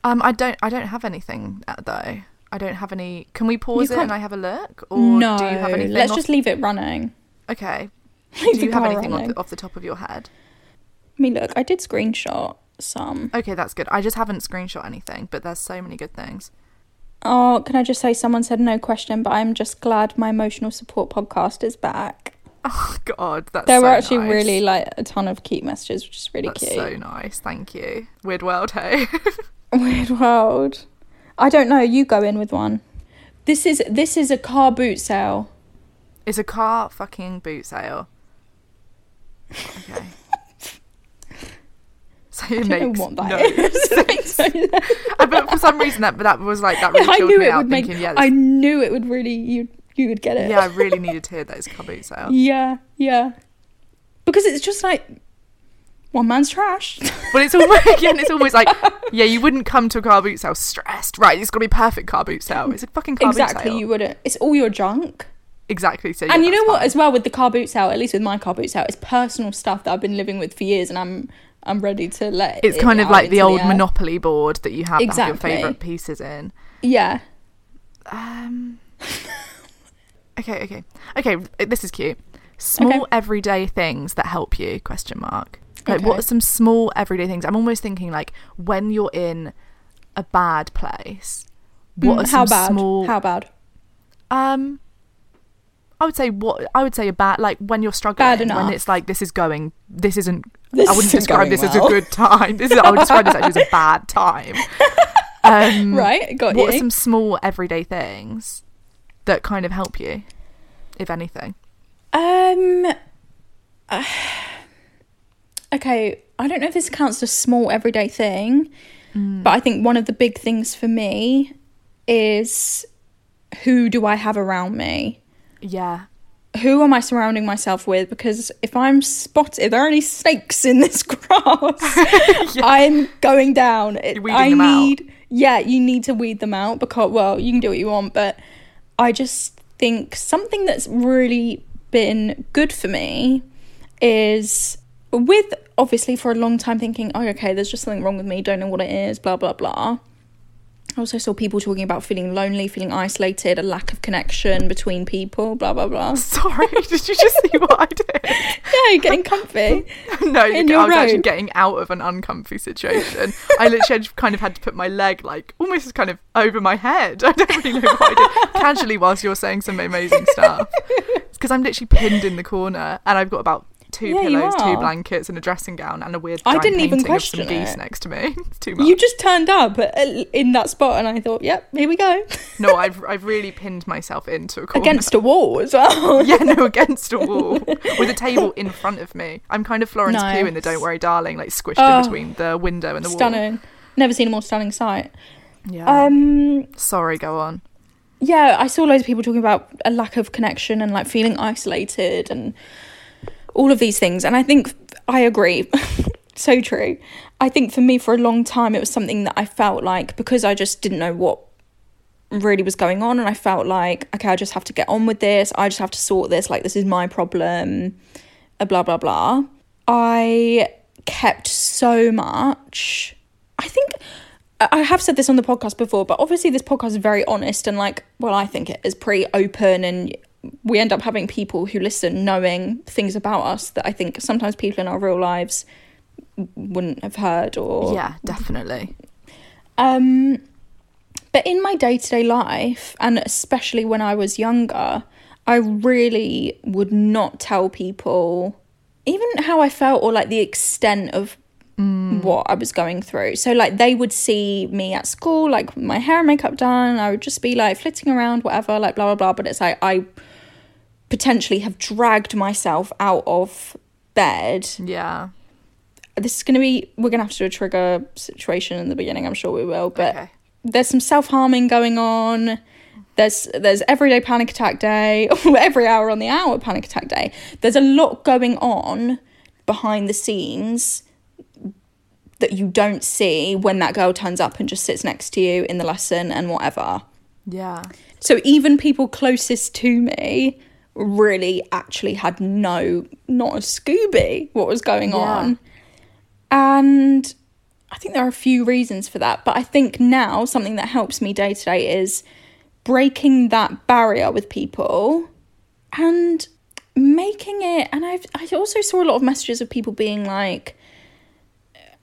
Um, I don't, I don't have anything uh, though. I don't have any. Can we pause it and I have a look, or no, do you have anything? let's off- just leave it running. Okay. Leave do you have anything off the, off the top of your head? I mean, look, I did screenshot some. Okay, that's good. I just haven't screenshot anything, but there's so many good things. Oh, can I just say someone said no question, but I'm just glad my emotional support podcast is back. Oh God, that's There so were actually nice. really like a ton of cute messages, which is really That's cute. so nice. Thank you. Weird world, hey. Weird world. I don't know. You go in with one. This is this is a car boot sale. It's a car fucking boot sale. Okay. So it I don't know makes what that no is. sense. But for some reason that that was like that really I chilled knew me it out would make. thinking, yeah, I knew it would really. You you would get it. yeah, I really needed to hear that it's a car boot sale. Yeah, yeah. Because it's just like one man's trash. But it's almost again, it's almost like yeah, you wouldn't come to a car boot sale stressed, right? It's got to be perfect car boot sale. It's a fucking car boot exactly, you wouldn't. It's all your junk. exactly. So and you know what? fine. As well with the car boot sale, at least with my car boot sale, it's personal stuff that I've been living with for years, and I'm I'm ready to let. It's it kind of like the old air. Monopoly board that you have, have your favorite pieces in. Yeah. Um. Okay, okay, okay. This is cute. Small Okay. everyday things that help you? Question mark. Like, what are some small everyday things? I'm almost thinking like when you're in a bad place. What are Mm, some How bad? small? How bad? Um. I would say what I would say a bad like when you're struggling Bad when it's like this is going this isn't This I wouldn't describe this as a good time this is I would describe this actually as a bad time um, Right, got what are some small everyday things that kind of help you if anything Um. okay, I don't know if this counts as a small everyday thing, Mm. but I think one of the big things for me is who do I have around me? yeah Who am I surrounding myself with? Because if I'm spotted, if there are any snakes in this grass, I'm going down. I them out. need, yeah, you need to weed them out because, well, you can do what you want, but I just think something that's really been good for me is with obviously for a long time thinking, oh, okay, there's just something wrong with me, don't know what it is, blah, blah, blah. I also saw people talking about feeling lonely, feeling isolated, a lack of connection between people, blah, blah, blah. sorry did you just see what I did Yeah, you're getting comfy. no, you, I was actually getting out of an uncomfy situation. I literally kind of had to put my leg like almost kind of over my head. I don't really know what I did. Casually whilst you're saying some amazing stuff. Because I'm literally pinned in the corner and I've got about two Yeah, you pillows, two blankets, and a dressing gown and a weird I didn't even painting of some question geese it. next to me. It's too much. You just turned up in that spot, and I thought, yep, here we go. No, I've I've really pinned myself into a corner. Against a wall as well. yeah, no, against a wall with a table in front of me. I'm kind of Florence Pugh in the Don't Worry Darling, like squished Oh, in between the window and the wall. Stunning. Never seen a more stunning sight. Yeah. Um, Sorry, go on. yeah, I saw loads of people talking about a lack of connection and like feeling isolated and all of these things. And I think I agree. so true. I think for me, for a long time, it was something that I felt like because I just didn't know what really was going on, and I felt like, okay, I just have to get on with this. I just have to sort this. Like, this is my problem, uh, blah, blah, blah. I kept so much. I think I have said this on the podcast before, but obviously, this podcast is very honest and, like, well, I think it is pretty open and we end up having people who listen knowing things about us that I think sometimes people in our real lives wouldn't have heard or Yeah, definitely. um but in my day-to-day life and especially when I was younger I really would not tell people even how I felt or like the extent of what I was going through. So like they would see me at school, like my hair and makeup done, I would just be like flitting around, whatever, like blah blah blah. But it's like I potentially have dragged myself out of bed. Yeah. This is gonna be we're gonna have to do a trigger situation in the beginning, I'm sure we will. But Okay. there's some self harming going on. There's there's everyday panic attack day, every hour on the hour panic attack day. There's a lot going on behind the scenes that you don't see when that girl turns up and just sits next to you in the lesson and whatever. Yeah. So even people closest to me really actually had no, not a Scooby, what was going Yeah. on. And I think there are a few reasons for that. But I think now something that helps me day to day is breaking that barrier with people and making it. And I've, I also saw a lot of messages of people being like,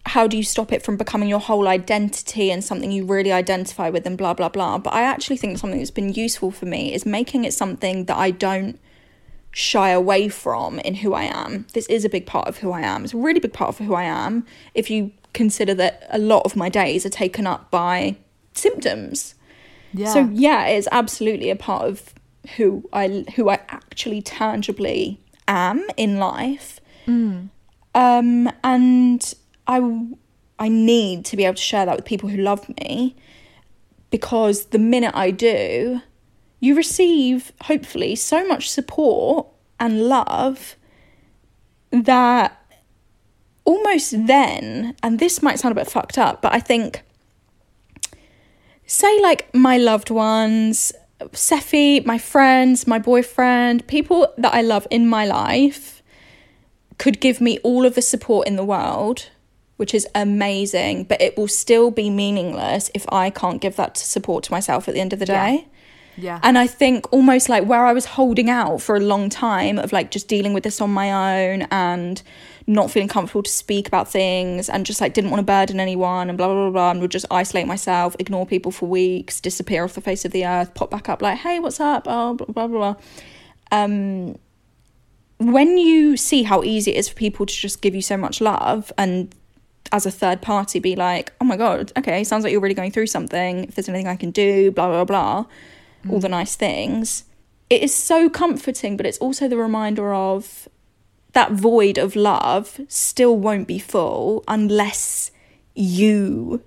how do you stop it from becoming your whole identity and something you really identify with and blah blah blah. But i actually think something that's been useful for me is making it something that i don't shy away from in who i am. This is a big part of who i am. It's a really big part of who i am if you consider that a lot of my days are taken up by symptoms. Yeah. so yeah it's absolutely a part of who i who i actually tangibly am in life. Um and i i need to be able to share that with people who love me because the minute i do you receive hopefully so much support and love that almost then and this might sound a bit fucked up but i think say like my loved ones, Sephi, my friends, my boyfriend, people that I love in my life could give me all of the support in the world, which is amazing, but it will still be meaningless if I can't give that support to myself at the end of the day. yeah. And I think almost like where I was holding out for a long time of like just dealing with this on my own and not feeling comfortable to speak about things and just like didn't want to burden anyone and blah blah blah blah and would just isolate myself, ignore people for weeks, disappear off the face of the earth, pop back up like, hey, what's up? Oh blah blah blah. blah. Um when you see how easy it is for people to just give you so much love and as a third party be like, oh my god, okay, sounds like you're really going through something. If there's anything I can do, blah blah blah, mm. all the nice things. It is so comforting, but it's also the reminder of that void of love still won't be full unless you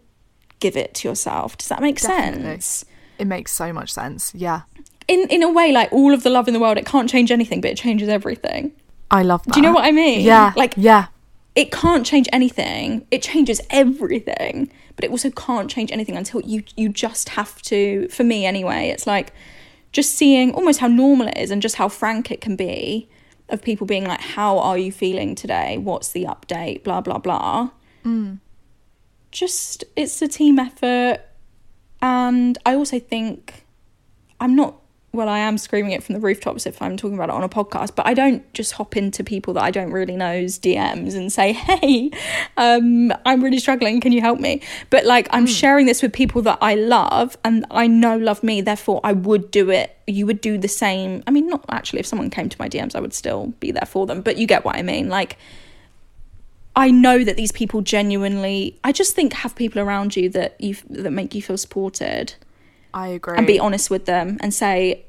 give it to yourself. Does that make Definitely. sense? It makes so much sense. Yeah. In in a way, like all of the love in the world, it can't change anything, but it changes everything. I love that. Do you know what I mean? Yeah. Like yeah. It can't change anything. It changes everything, but it also can't change anything until you you just have to. For me, anyway, it's like just seeing almost how normal it is and just how frank it can be of people being like, "How are you feeling today? What's the update?" Blah blah blah. Mm. Just it's a team effort, and I also think I'm not. Well, I am screaming it from the rooftops if I'm talking about it on a podcast, but I don't just hop into people that I don't really know's DMs and say, "Hey, um, I'm really struggling. Can you help me?" But like, I'm sharing this with people that I love and I know love me. Therefore, I would do it. You would do the same. I mean, not actually. If someone came to my DMs, I would still be there for them. But you get what I mean. Like, I know that these people genuinely. I just think have people around you that you that make you feel supported I agree. and be honest with them and say,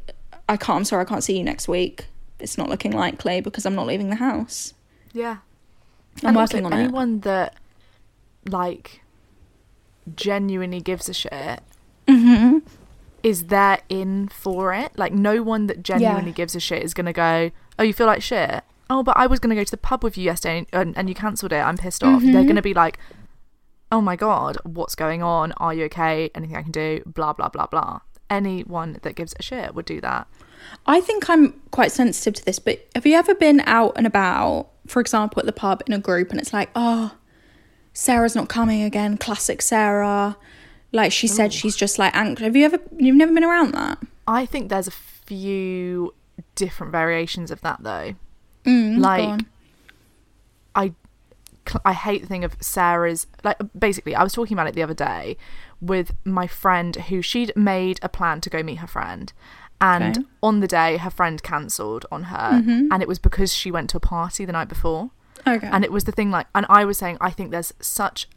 I can't, I'm sorry, I can't see you next week. It's not looking likely because I'm not leaving the house. Yeah. I'm and working on it. anyone that like genuinely gives a shit Mm-hmm. is there in for it. Like no one that genuinely gives a shit is gonna go, Oh, you feel like shit? oh, but I was going to go to the pub with you yesterday and, and you cancelled it. I'm pissed off. They're Mm-hmm. going to be like, oh my God, what's going on? Are you okay? Anything I can do? Blah, blah, blah, blah. Anyone that gives a shit would do that. I think I'm quite sensitive to this, but have you ever been out and about, for example, at the pub in a group and it's like, oh, Sarah's not coming again, classic Sarah. Like she said, she's just like anxious. Have you ever, you've never been around that? I think there's a few different variations of that though. Mm, like. I I hate the thing of Sarah's like basically I was talking about it the other day with my friend who she'd made a plan to go meet her friend and Okay. on the day her friend cancelled on her mm-hmm. and it was because she went to a party the night before Okay. and it was the thing like and I was saying I think there's such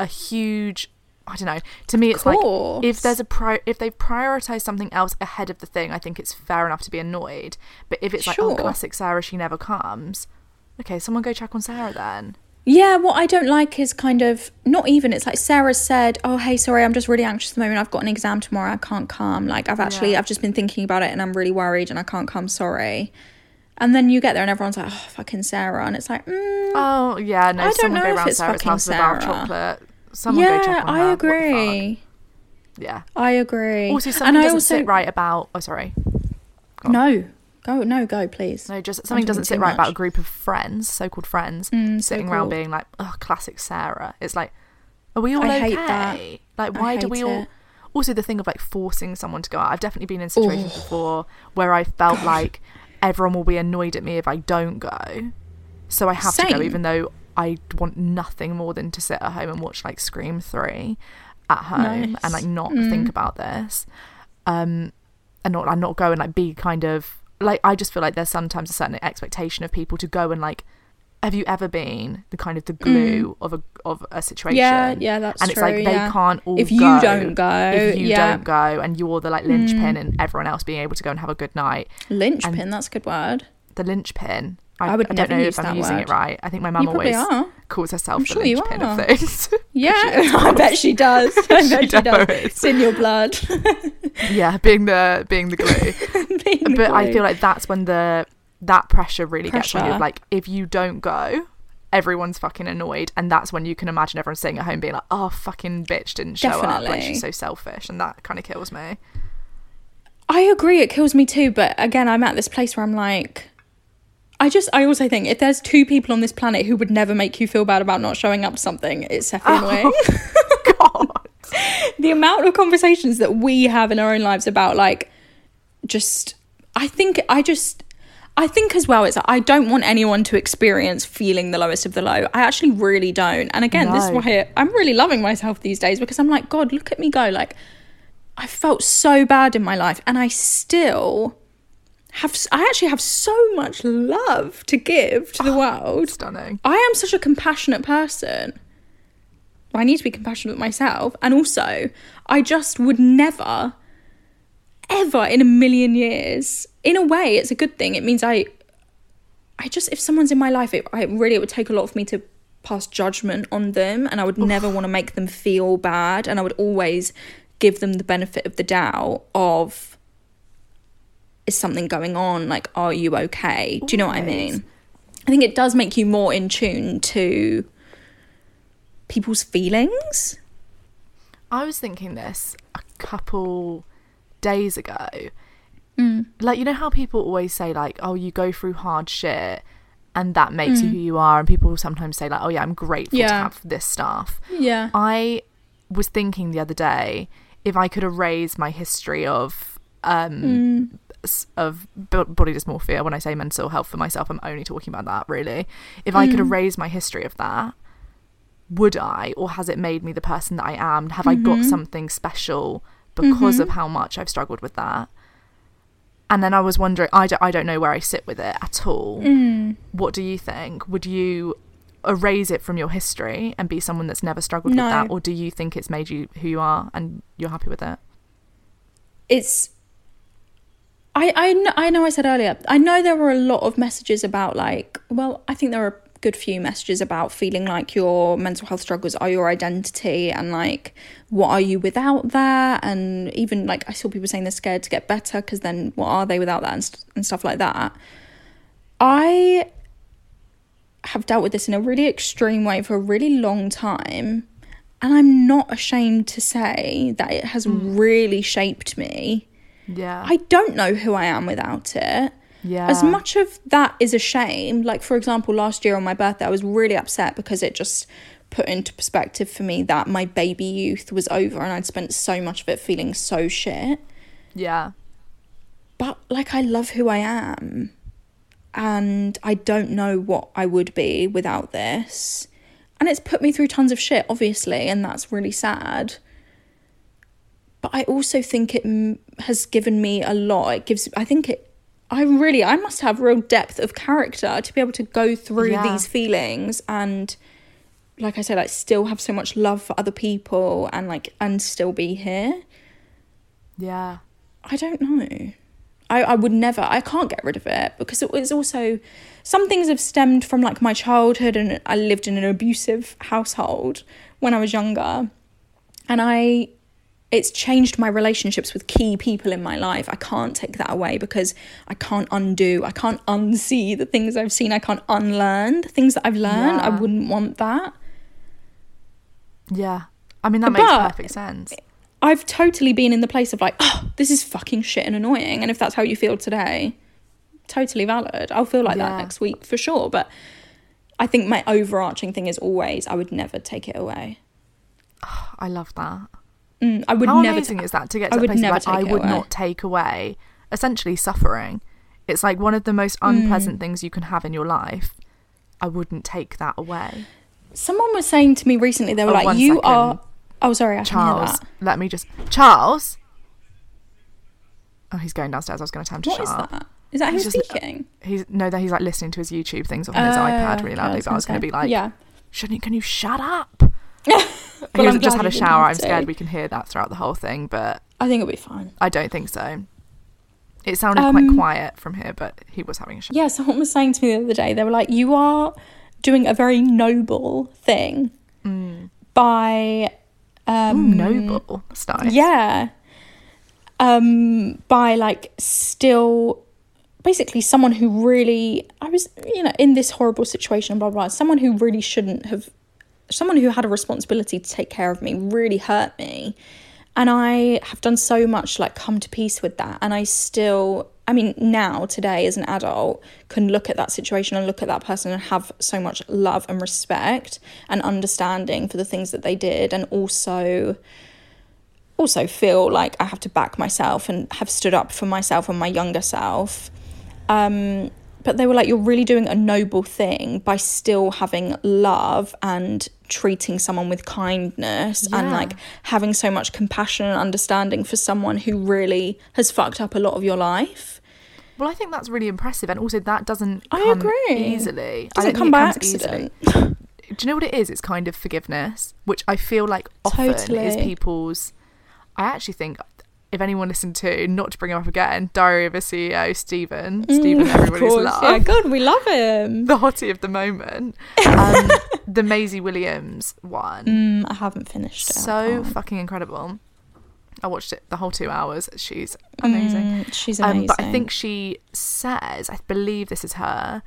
a huge I don't know. To me, it's like if there's a pri- if they've prioritized something else ahead of the thing, I think it's fair enough to be annoyed. But if it's like, oh, Sure. classic Sarah, she never comes. Okay, someone go check on Sarah then. Yeah, what I don't like is kind of not even. It's like Sarah said, "Oh, hey, sorry, I'm just really anxious at the moment. I've got an exam tomorrow. I can't come. Like, I've actually, Yeah. I've just been thinking about it, and I'm really worried, and I can't come. Sorry." And then you get there, and everyone's like, "Oh, fucking Sarah," and it's like, mm, Oh yeah, no. I don't someone know go if it's Sarah's fucking house with a Sarah. chocolate. Someone go check yeah, on I her. Agree. Yeah. I agree. Also, and I doesn't also sit right about. Oh, sorry. No, go, no, go, please. No, just something doesn't sit right about a group of friends, so-called friends, Mm, sitting around being like, "Oh, classic Sarah." It's like, are we all I okay? hate that. Like, I why do we all? it. Also, the thing of like forcing someone to go out. I've definitely been in situations before where I felt like everyone will be annoyed at me if I don't go, so I have to go, even though I want nothing more than to sit at home and watch like Scream Three at home Nice. and like not Mm. think about this um and not and not go and like be kind of like I just feel like there's sometimes a certain expectation of people to go and like have you ever been the kind of the glue of a of a situation Mm. Yeah, yeah, that's and it's like they yeah. can't all If you go don't go, if you yeah. Mm. don't go and you're the like linchpin and everyone else being able to go and have a good night Linchpin, that's a good word. the linchpin I would I don't know if I'm using it right I think my mum always are. calls herself I'm the sure linchpin of things Yeah, I bet she does. I bet she does. It's in your blood. yeah being the being the glue Being the but I feel like that's when the that pressure really gets on you. Like if you don't go, everyone's fucking annoyed, and that's when you can imagine everyone sitting at home being like, "Oh, fucking bitch didn't show up. Like she's so selfish," and that kind of kills me. I agree, it kills me too. But again, I'm at this place where I'm like, I just, I also think if there's two people on this planet who would never make you feel bad about not showing up to something, it's Seffi oh, and. God, the amount of conversations that we have in our own lives about like just i think i just i think as well it's i don't want anyone to experience feeling the lowest of the low. I actually really don't. And again this is why i'm really loving myself these days because i'm like god look at me go. Like i felt so bad in my life and i still have i actually have so much love to give to the oh, world stunning. I am such a compassionate person. I need to be compassionate with myself. And also, I just would never, ever in a million years, in a way, it's a good thing. It means I, I just, if someone's in my life, it, I really, it would take a lot for me to pass judgment on them. And I would never want to make them feel bad. And I would always give them the benefit of the doubt of, is something going on? Like, are you okay? Do you know what I mean? I think it does make you more in tune to people's feelings. I was thinking this a couple days ago. Mm. Like you know how people always say like, "Oh, you go through hard shit." And that makes Mm. you who you are, and people sometimes say like, "Oh yeah, I'm grateful to have this stuff." Yeah. I was thinking the other day if I could erase my history of um Mm. Of b- body dysmorphia when I say mental health for myself I'm only talking about that really if I Mm. could erase my history of that would I or has it made me the person that I am have I got Mm-hmm. something special because of how much I've struggled with that and then I was wondering I don't, I don't know where I sit with it at all Mm. what do you think would you erase it from your history and be someone that's never struggled No. with that or do you think it's made you who you are and you're happy with it It's. I, I, I know I said earlier, I know there were a lot of messages about, like, well, I think there are a good few messages about feeling like your mental health struggles are your identity and, like, what are you without that? And even, like, I saw people saying they're scared to get better because then what are they without that and, st- and stuff like that. I have dealt with this in a really extreme way for a really long time. And I'm not ashamed to say that it has hmm. really shaped me. Yeah. I don't know who I am without it. yeah. As much of that is a shame, like for example, last year on my birthday, I was really upset because it just put into perspective for me that my baby youth was over and I'd spent so much of it feeling so shit. Yeah. But like, I love who I am. And I don't know what I would be without this. And it's put me through tons of shit, obviously, and that's really sad. But I also think it m- has given me a lot. It gives, I think it, I really, I must have real depth of character to be able to go through Yeah. these feelings and, like I said, like still have so much love for other people and like, and still be here. Yeah. I don't know. I, I would never, I can't get rid of it because it was also, some things have stemmed from like my childhood and I lived in an abusive household when I was younger. And I, it's changed my relationships with key people in my life. I can't take that away because I can't undo, I can't unsee the things I've seen. I can't unlearn the things that I've learned. I wouldn't want that. Yeah. I mean, that makes But- perfect sense. I've totally been in the place of like, oh, this is fucking shit and annoying. And if that's how you feel today, totally valid. I'll feel like Yeah. that next week for sure. But I think my overarching thing is always I would never take it away. I love that. Mm, I would How never. amazing ta- is that to get I to would place never like, I would away. not take away essentially suffering. It's like one of the most Mm. unpleasant things you can have in your life. I wouldn't take that away. Someone was saying to me recently, they were Oh, like, "You second. are." Oh, sorry, I Charles, let me just. Charles? Oh, he's going downstairs. I was going to tell him to What shut is up. that? Is that him He's just- speaking? He's no, that he's like listening to his YouTube things on his Uh, iPad really okay, loudly. but I was going to be like, yeah. shouldn't? Can you shut up? Well, hasn't just had a shower. I'm to. scared we can hear that throughout the whole thing, but I think it'll be fine. I don't think so. It sounded Um, quite quiet from here, but he was having a shower. Yeah, someone was saying to me the other day, they were like, You are doing a very noble thing by um Ooh, noble. style." nice. yeah. Um by like still basically someone who really I was you know in this horrible situation blah blah, blah someone who really shouldn't have someone who had a responsibility to take care of me really hurt me and I have done so much like come to peace with that and I still I mean now today as an adult can look at that situation and look at that person and have so much love and respect and understanding for the things that they did and also also feel like I have to back myself and have stood up for myself and my younger self. Um, but they were like, you're really doing a noble thing by still having love and treating someone with kindness and like having so much compassion and understanding for someone who really has fucked up a lot of your life. Well, I think that's really impressive, and also that doesn't I come agree. easily. Doesn't come by easily. accident. Do you know what it is? It's kind of forgiveness, which I feel like often is people's. I actually think if anyone listened to, not to bring him up again, Diary of a CEO, Stephen, Stephen, Of everybody's love, yeah, God, we love him. the hottie of the moment, um, the Maisie Williams one, Mm, I haven't finished it. So fucking incredible. I watched it the whole two hours. She's amazing. Mm, she's amazing. Um, but I think she says, I believe this is her,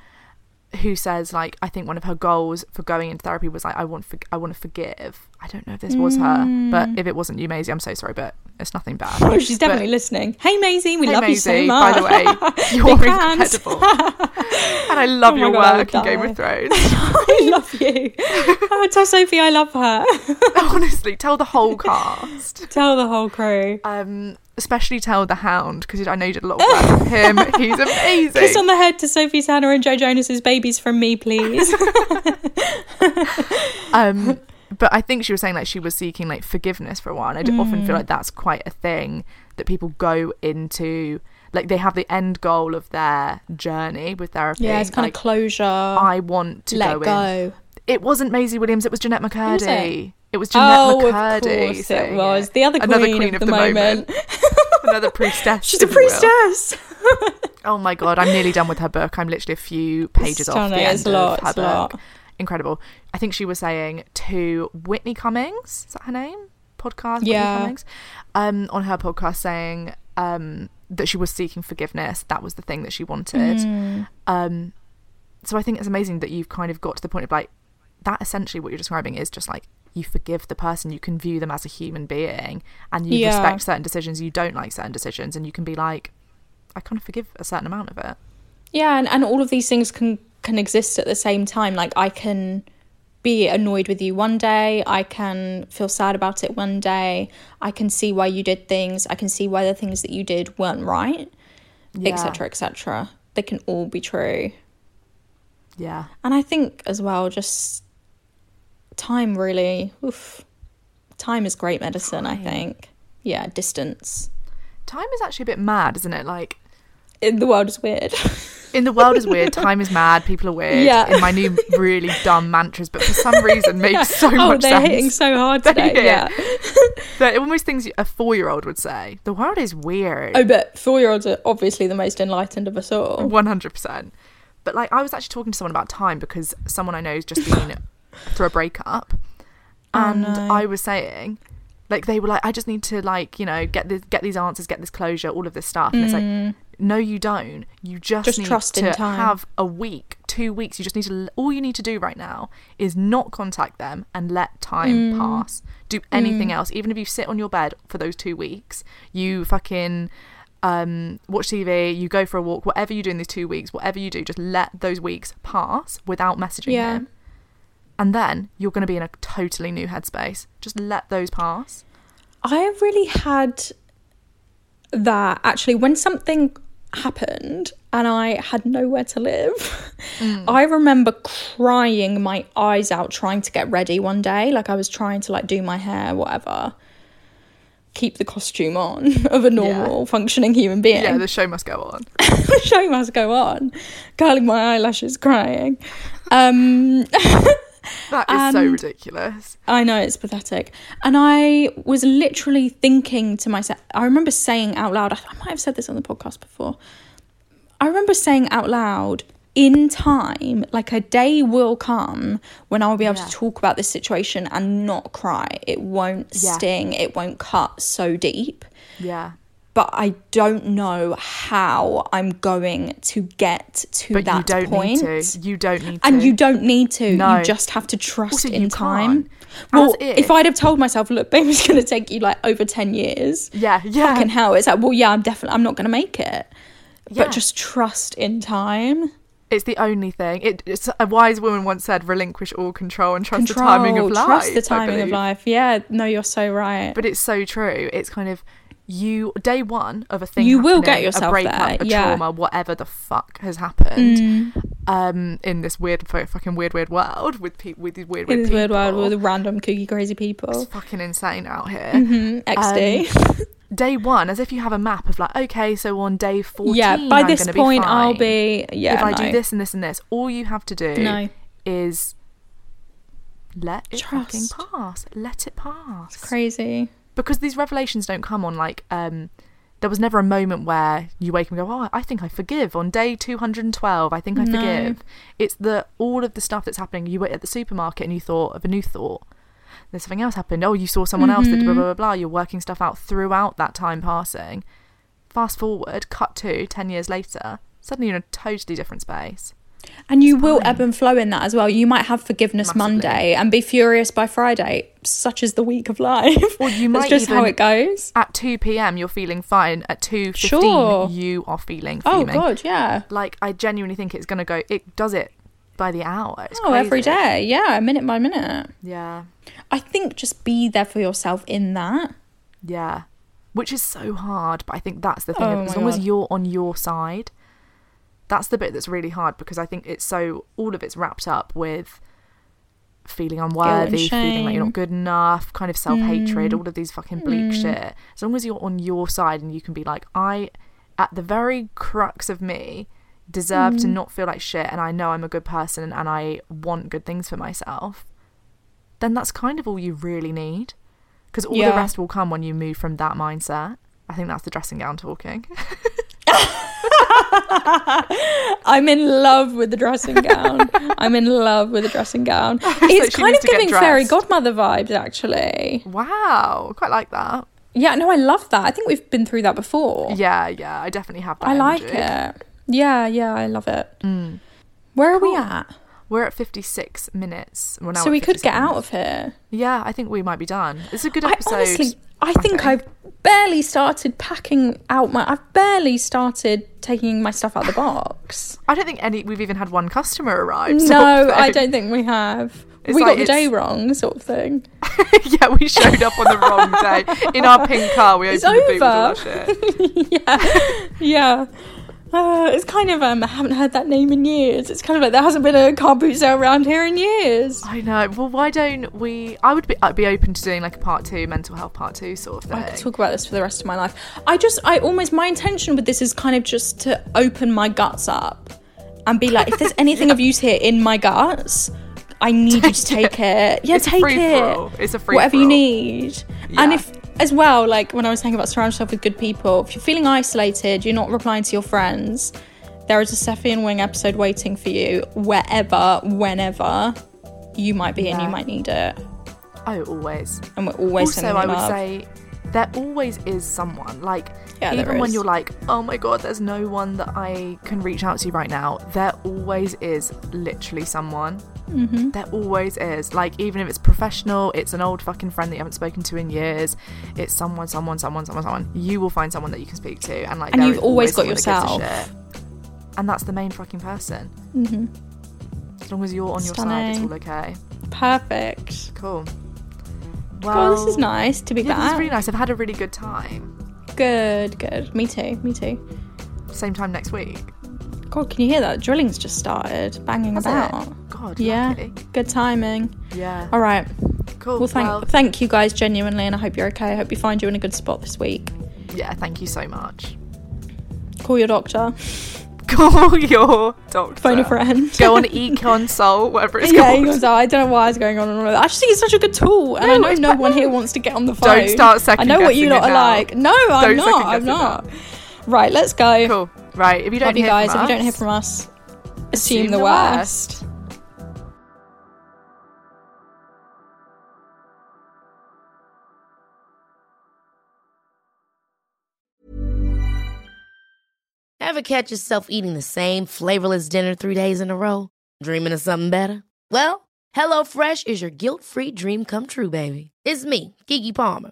who says like I think one of her goals for going into therapy was like I want for- I want to forgive. I don't know if this was her, but if it wasn't you, Maisie, I'm so sorry, but it's nothing bad. Mm. Oh, she's But- definitely listening. Hey, Maisie, we Hey, love you so much. By the way, you're incredible, and I love Oh your God, work in Game of Thrones. I love you. Oh, tell Sophie I love her. Honestly, tell the whole cast. tell the whole crew. Um, especially tell the Hound because I know you did a lot of work with him. He's amazing. Kiss on the head to Sophie Turner and Joe Jonas's babies from me, please. um but i think she was saying like she was seeking like forgiveness for a while and i do often Mm. feel like that's quite a thing that people go into like they have the end goal of their journey with therapy yeah, it's kind like, of closure. i want to let go, go. it wasn't maisie williams it was jennette mccurdy it? it? was jennette oh, mccurdy of course it was. The other queen, another queen of, of, the, moment. another priestess She's a if you will. priestess. Oh my god, I'm nearly done with her book. I'm literally a few pages off stunning, the end it's lot, of her it's a lot. Incredible. I think she was saying to Whitney Cummings, is that her name? Podcast. Whitney Yeah. Cummings, um, on her podcast saying um, that she was seeking forgiveness. That was the thing that she wanted. Mm. Um, so I think it's amazing that you've kind of got to the point of like that. Essentially, what you're describing is just like you forgive the person, you can view them as a human being, and you Yeah. respect certain decisions. You don't like certain decisions, and you can be like, I kind of forgive a certain amount of it. Yeah, and, and all of these things can can exist at the same time. Like I can be annoyed with you one day, I can feel sad about it one day, I can see why you did things, I can see why the things that you did weren't right, Yeah. etc. etc. They can all be true. Yeah, And I think as well, just time really, oof, time is great medicine, I think. Yeah, distance. time is actually a bit mad, isn't it? Like In the world is weird. in the world is weird. Time is mad. People are weird. Yeah. In my new really dumb mantras, but for some reason makes so oh, much they're sense. hitting so hard They're today. Yeah. They're almost things a four-year-old would say. The world is weird. Oh, but four year olds are obviously the most enlightened of us all. One hundred percent. But like, I was actually talking to someone about time because someone I know has just been through a breakup, oh, and I was saying, like, they were like, I just need to like, you know, get this, get these answers, get this closure, all of this stuff, and it's like, mm. no, you don't. You just, Just need trust in to time. have a week, two weeks. You just need to. All you need to do right now is not contact them and let time mm. pass. Do anything mm. else, even if you sit on your bed for those two weeks. You fucking um, watch TV, you go for a walk, whatever you do in these two weeks, whatever you do, just let those weeks pass without messaging Yeah. him. And then you're going to be in a totally new headspace. Just let those pass. I really had that actually when something happened and I had nowhere to live. I remember crying my eyes out trying to get ready one day. Like I was trying to like do my hair, whatever. Keep the costume on of a normal functioning human being. Yeah, the show must go on. the show must go on. Curling my eyelashes, crying. Um That is so um, ridiculous. I know it's pathetic. And I was literally thinking to myself, I remember saying out loud, I might have said this on the podcast before. I remember saying out loud, in time, like a day will come when I'll be able to talk about this situation and not cry. It won't Yeah. sting, it won't cut so deep. Yeah. But I don't know how I'm going to get to But that you don't point. need to. You don't need to. And you don't need to. No. You just have to trust Also, in time. can't. Well, if- if I'd have told myself, look, babe, it's going to take you like over 10 years. Yeah, yeah. Fucking hell. It's like, well, yeah, I'm definitely, I'm not going to make it. Yeah. But just trust in time. It's the only thing. It, it's a wise woman once said, "Relinquish all control and trust the timing of life." Trust the timing of life. Yeah, no, you're so right. But it's so true. It's kind of you day one of a thing. You will get yourself a breakup, there, a yeah. Mm. trauma, whatever the fuck has happened. Um, in this weird, fucking weird, weird world with people with these weird, in weird this weird world people. with random kooky crazy people. It's fucking insane out here. Mm, XD. Day one, as if you have a map of like, okay, so on day fourteen, yeah, by I'm this point, be I'll be. Yeah, if I do this and this and this, all you have to do No. is let it fucking pass. Let it pass. Crazy. Because these revelations don't come on like um there was never a moment where you wake up and go, Oh, I think I forgive on day two hundred and twelve, I think I No. forgive. It's the all of the stuff that's happening. You were at the supermarket and you thought of a new thought. There's something else happened. Oh, you saw someone else that Mm-hmm. blah blah blah blah. You're working stuff out throughout that time passing. Fast forward, cut to ten years later, suddenly you're in a totally different space. And you will ebb and flow in that as well. You might have forgiveness Massively. Monday and be furious by Friday. Such is the week of life. Or you That's might just how it goes. At two PM you're feeling fine. At two fifteen Sure. you are feeling Oh god, yeah. like I genuinely think it's gonna go. It does it by the hour. It's Oh, every crazy. day. Yeah, minute by minute. Yeah, I think just be there for yourself in that. yeah. Which is so hard, but I think that's the thing. Oh as long as you're on your side, that's the bit that's really hard because I think it's so all of it's wrapped up with feeling unworthy, feeling like you're not good enough, kind of self hatred, Mm. all of these fucking bleak shit. As long as you're on your side and you can be like, I, at the very crux of me, deserve Mm. to not feel like shit, and I know I'm a good person and I want good things for myself. Then that's kind of all you really need, because all the rest will come when you move from that mindset. I think that's the dressing gown talking. I'm in love with the dressing gown. I'm in love with the dressing gown. It's she kind of giving fairy godmother vibes, actually. wow, quite like that. Yeah, no, I love that. I think we've been through that before. Yeah, yeah, I definitely have that. I like it. Yeah, yeah, I love it. Mm. Where are we at? We're at 56 minutes. Well, so we could 57 get out of here. Yeah, I think we might be done. It's a good I episode. honestly, I think I've barely started packing out my. I've barely started taking my stuff out of the box. I don't think any. We've even had one customer arrive. no, of I don't think we have. It's we like got the day wrong, sort of thing. yeah, we showed up on the wrong day in our pink car. We It's opened the boot with all our shit. yeah, yeah. Uh, it's kind of um. I haven't heard that name in years. It's kind of like there hasn't been a car boot sale around here in years. I know. Well, why don't we? I would be. I'd be open to doing like a part two, mental health part two sort of thing. I could talk about this for the rest of my life. I just, I almost, my intention with this is kind of just to open my guts up and be like, if there's anything of use here in my guts, I need you to take it. Yeah, It's a take free it. It's a free Whatever you need. And if, as well, like when I was saying about surround yourself with good people, if you're feeling isolated, you're not replying to your friends, there is a Sephi and Wing episode waiting for you wherever, whenever you might be and you might need it. Oh, always. And we're always also, I would love. say there always is someone. Like, Yeah, even when you're like, oh my god, there's no one that I can reach out to right now, there always is literally someone. Mm-hmm. There always is. Like, even if it's professional, it's an old fucking friend that you haven't spoken to in years, it's someone, someone, someone, someone, someone. You will find someone that you can speak to. And, like, And you've always got that yourself. And that's the main fucking person. Mm-hmm. As long as you're on your side, it's all okay. Perfect. Cool. Well, this is nice to be Yeah, this is really nice. I've had a really good time. Good, good. Me too, me too. Same time next week. God, can you hear that? Drilling's just started, banging Has about. it? God, Yeah, lucky. good timing. Yeah. All right. Cool. Well, thank well, thank you guys genuinely, and I hope you're okay. I hope you find you in a good spot this week. yeah, thank you so much. Call your doctor, Call your doctor. phone a friend. Go on eConsult, whatever it's yeah, called. know, I don't know why it's going on. and all that. I just think it's such a good tool, and No, I know no one here wants to get on the phone. Don't start second I know what you lot are now. like. No, I'm Don't not. I'm not. Right, let's go. Cool. Right. If you don't Love you guys. from If you don't hear from us, assume, the, worst. Ever catch yourself eating the same flavorless dinner three days in a row? Dreaming of something better? Well, HelloFresh is your guilt free dream come true, baby. It's me, Keke Palmer.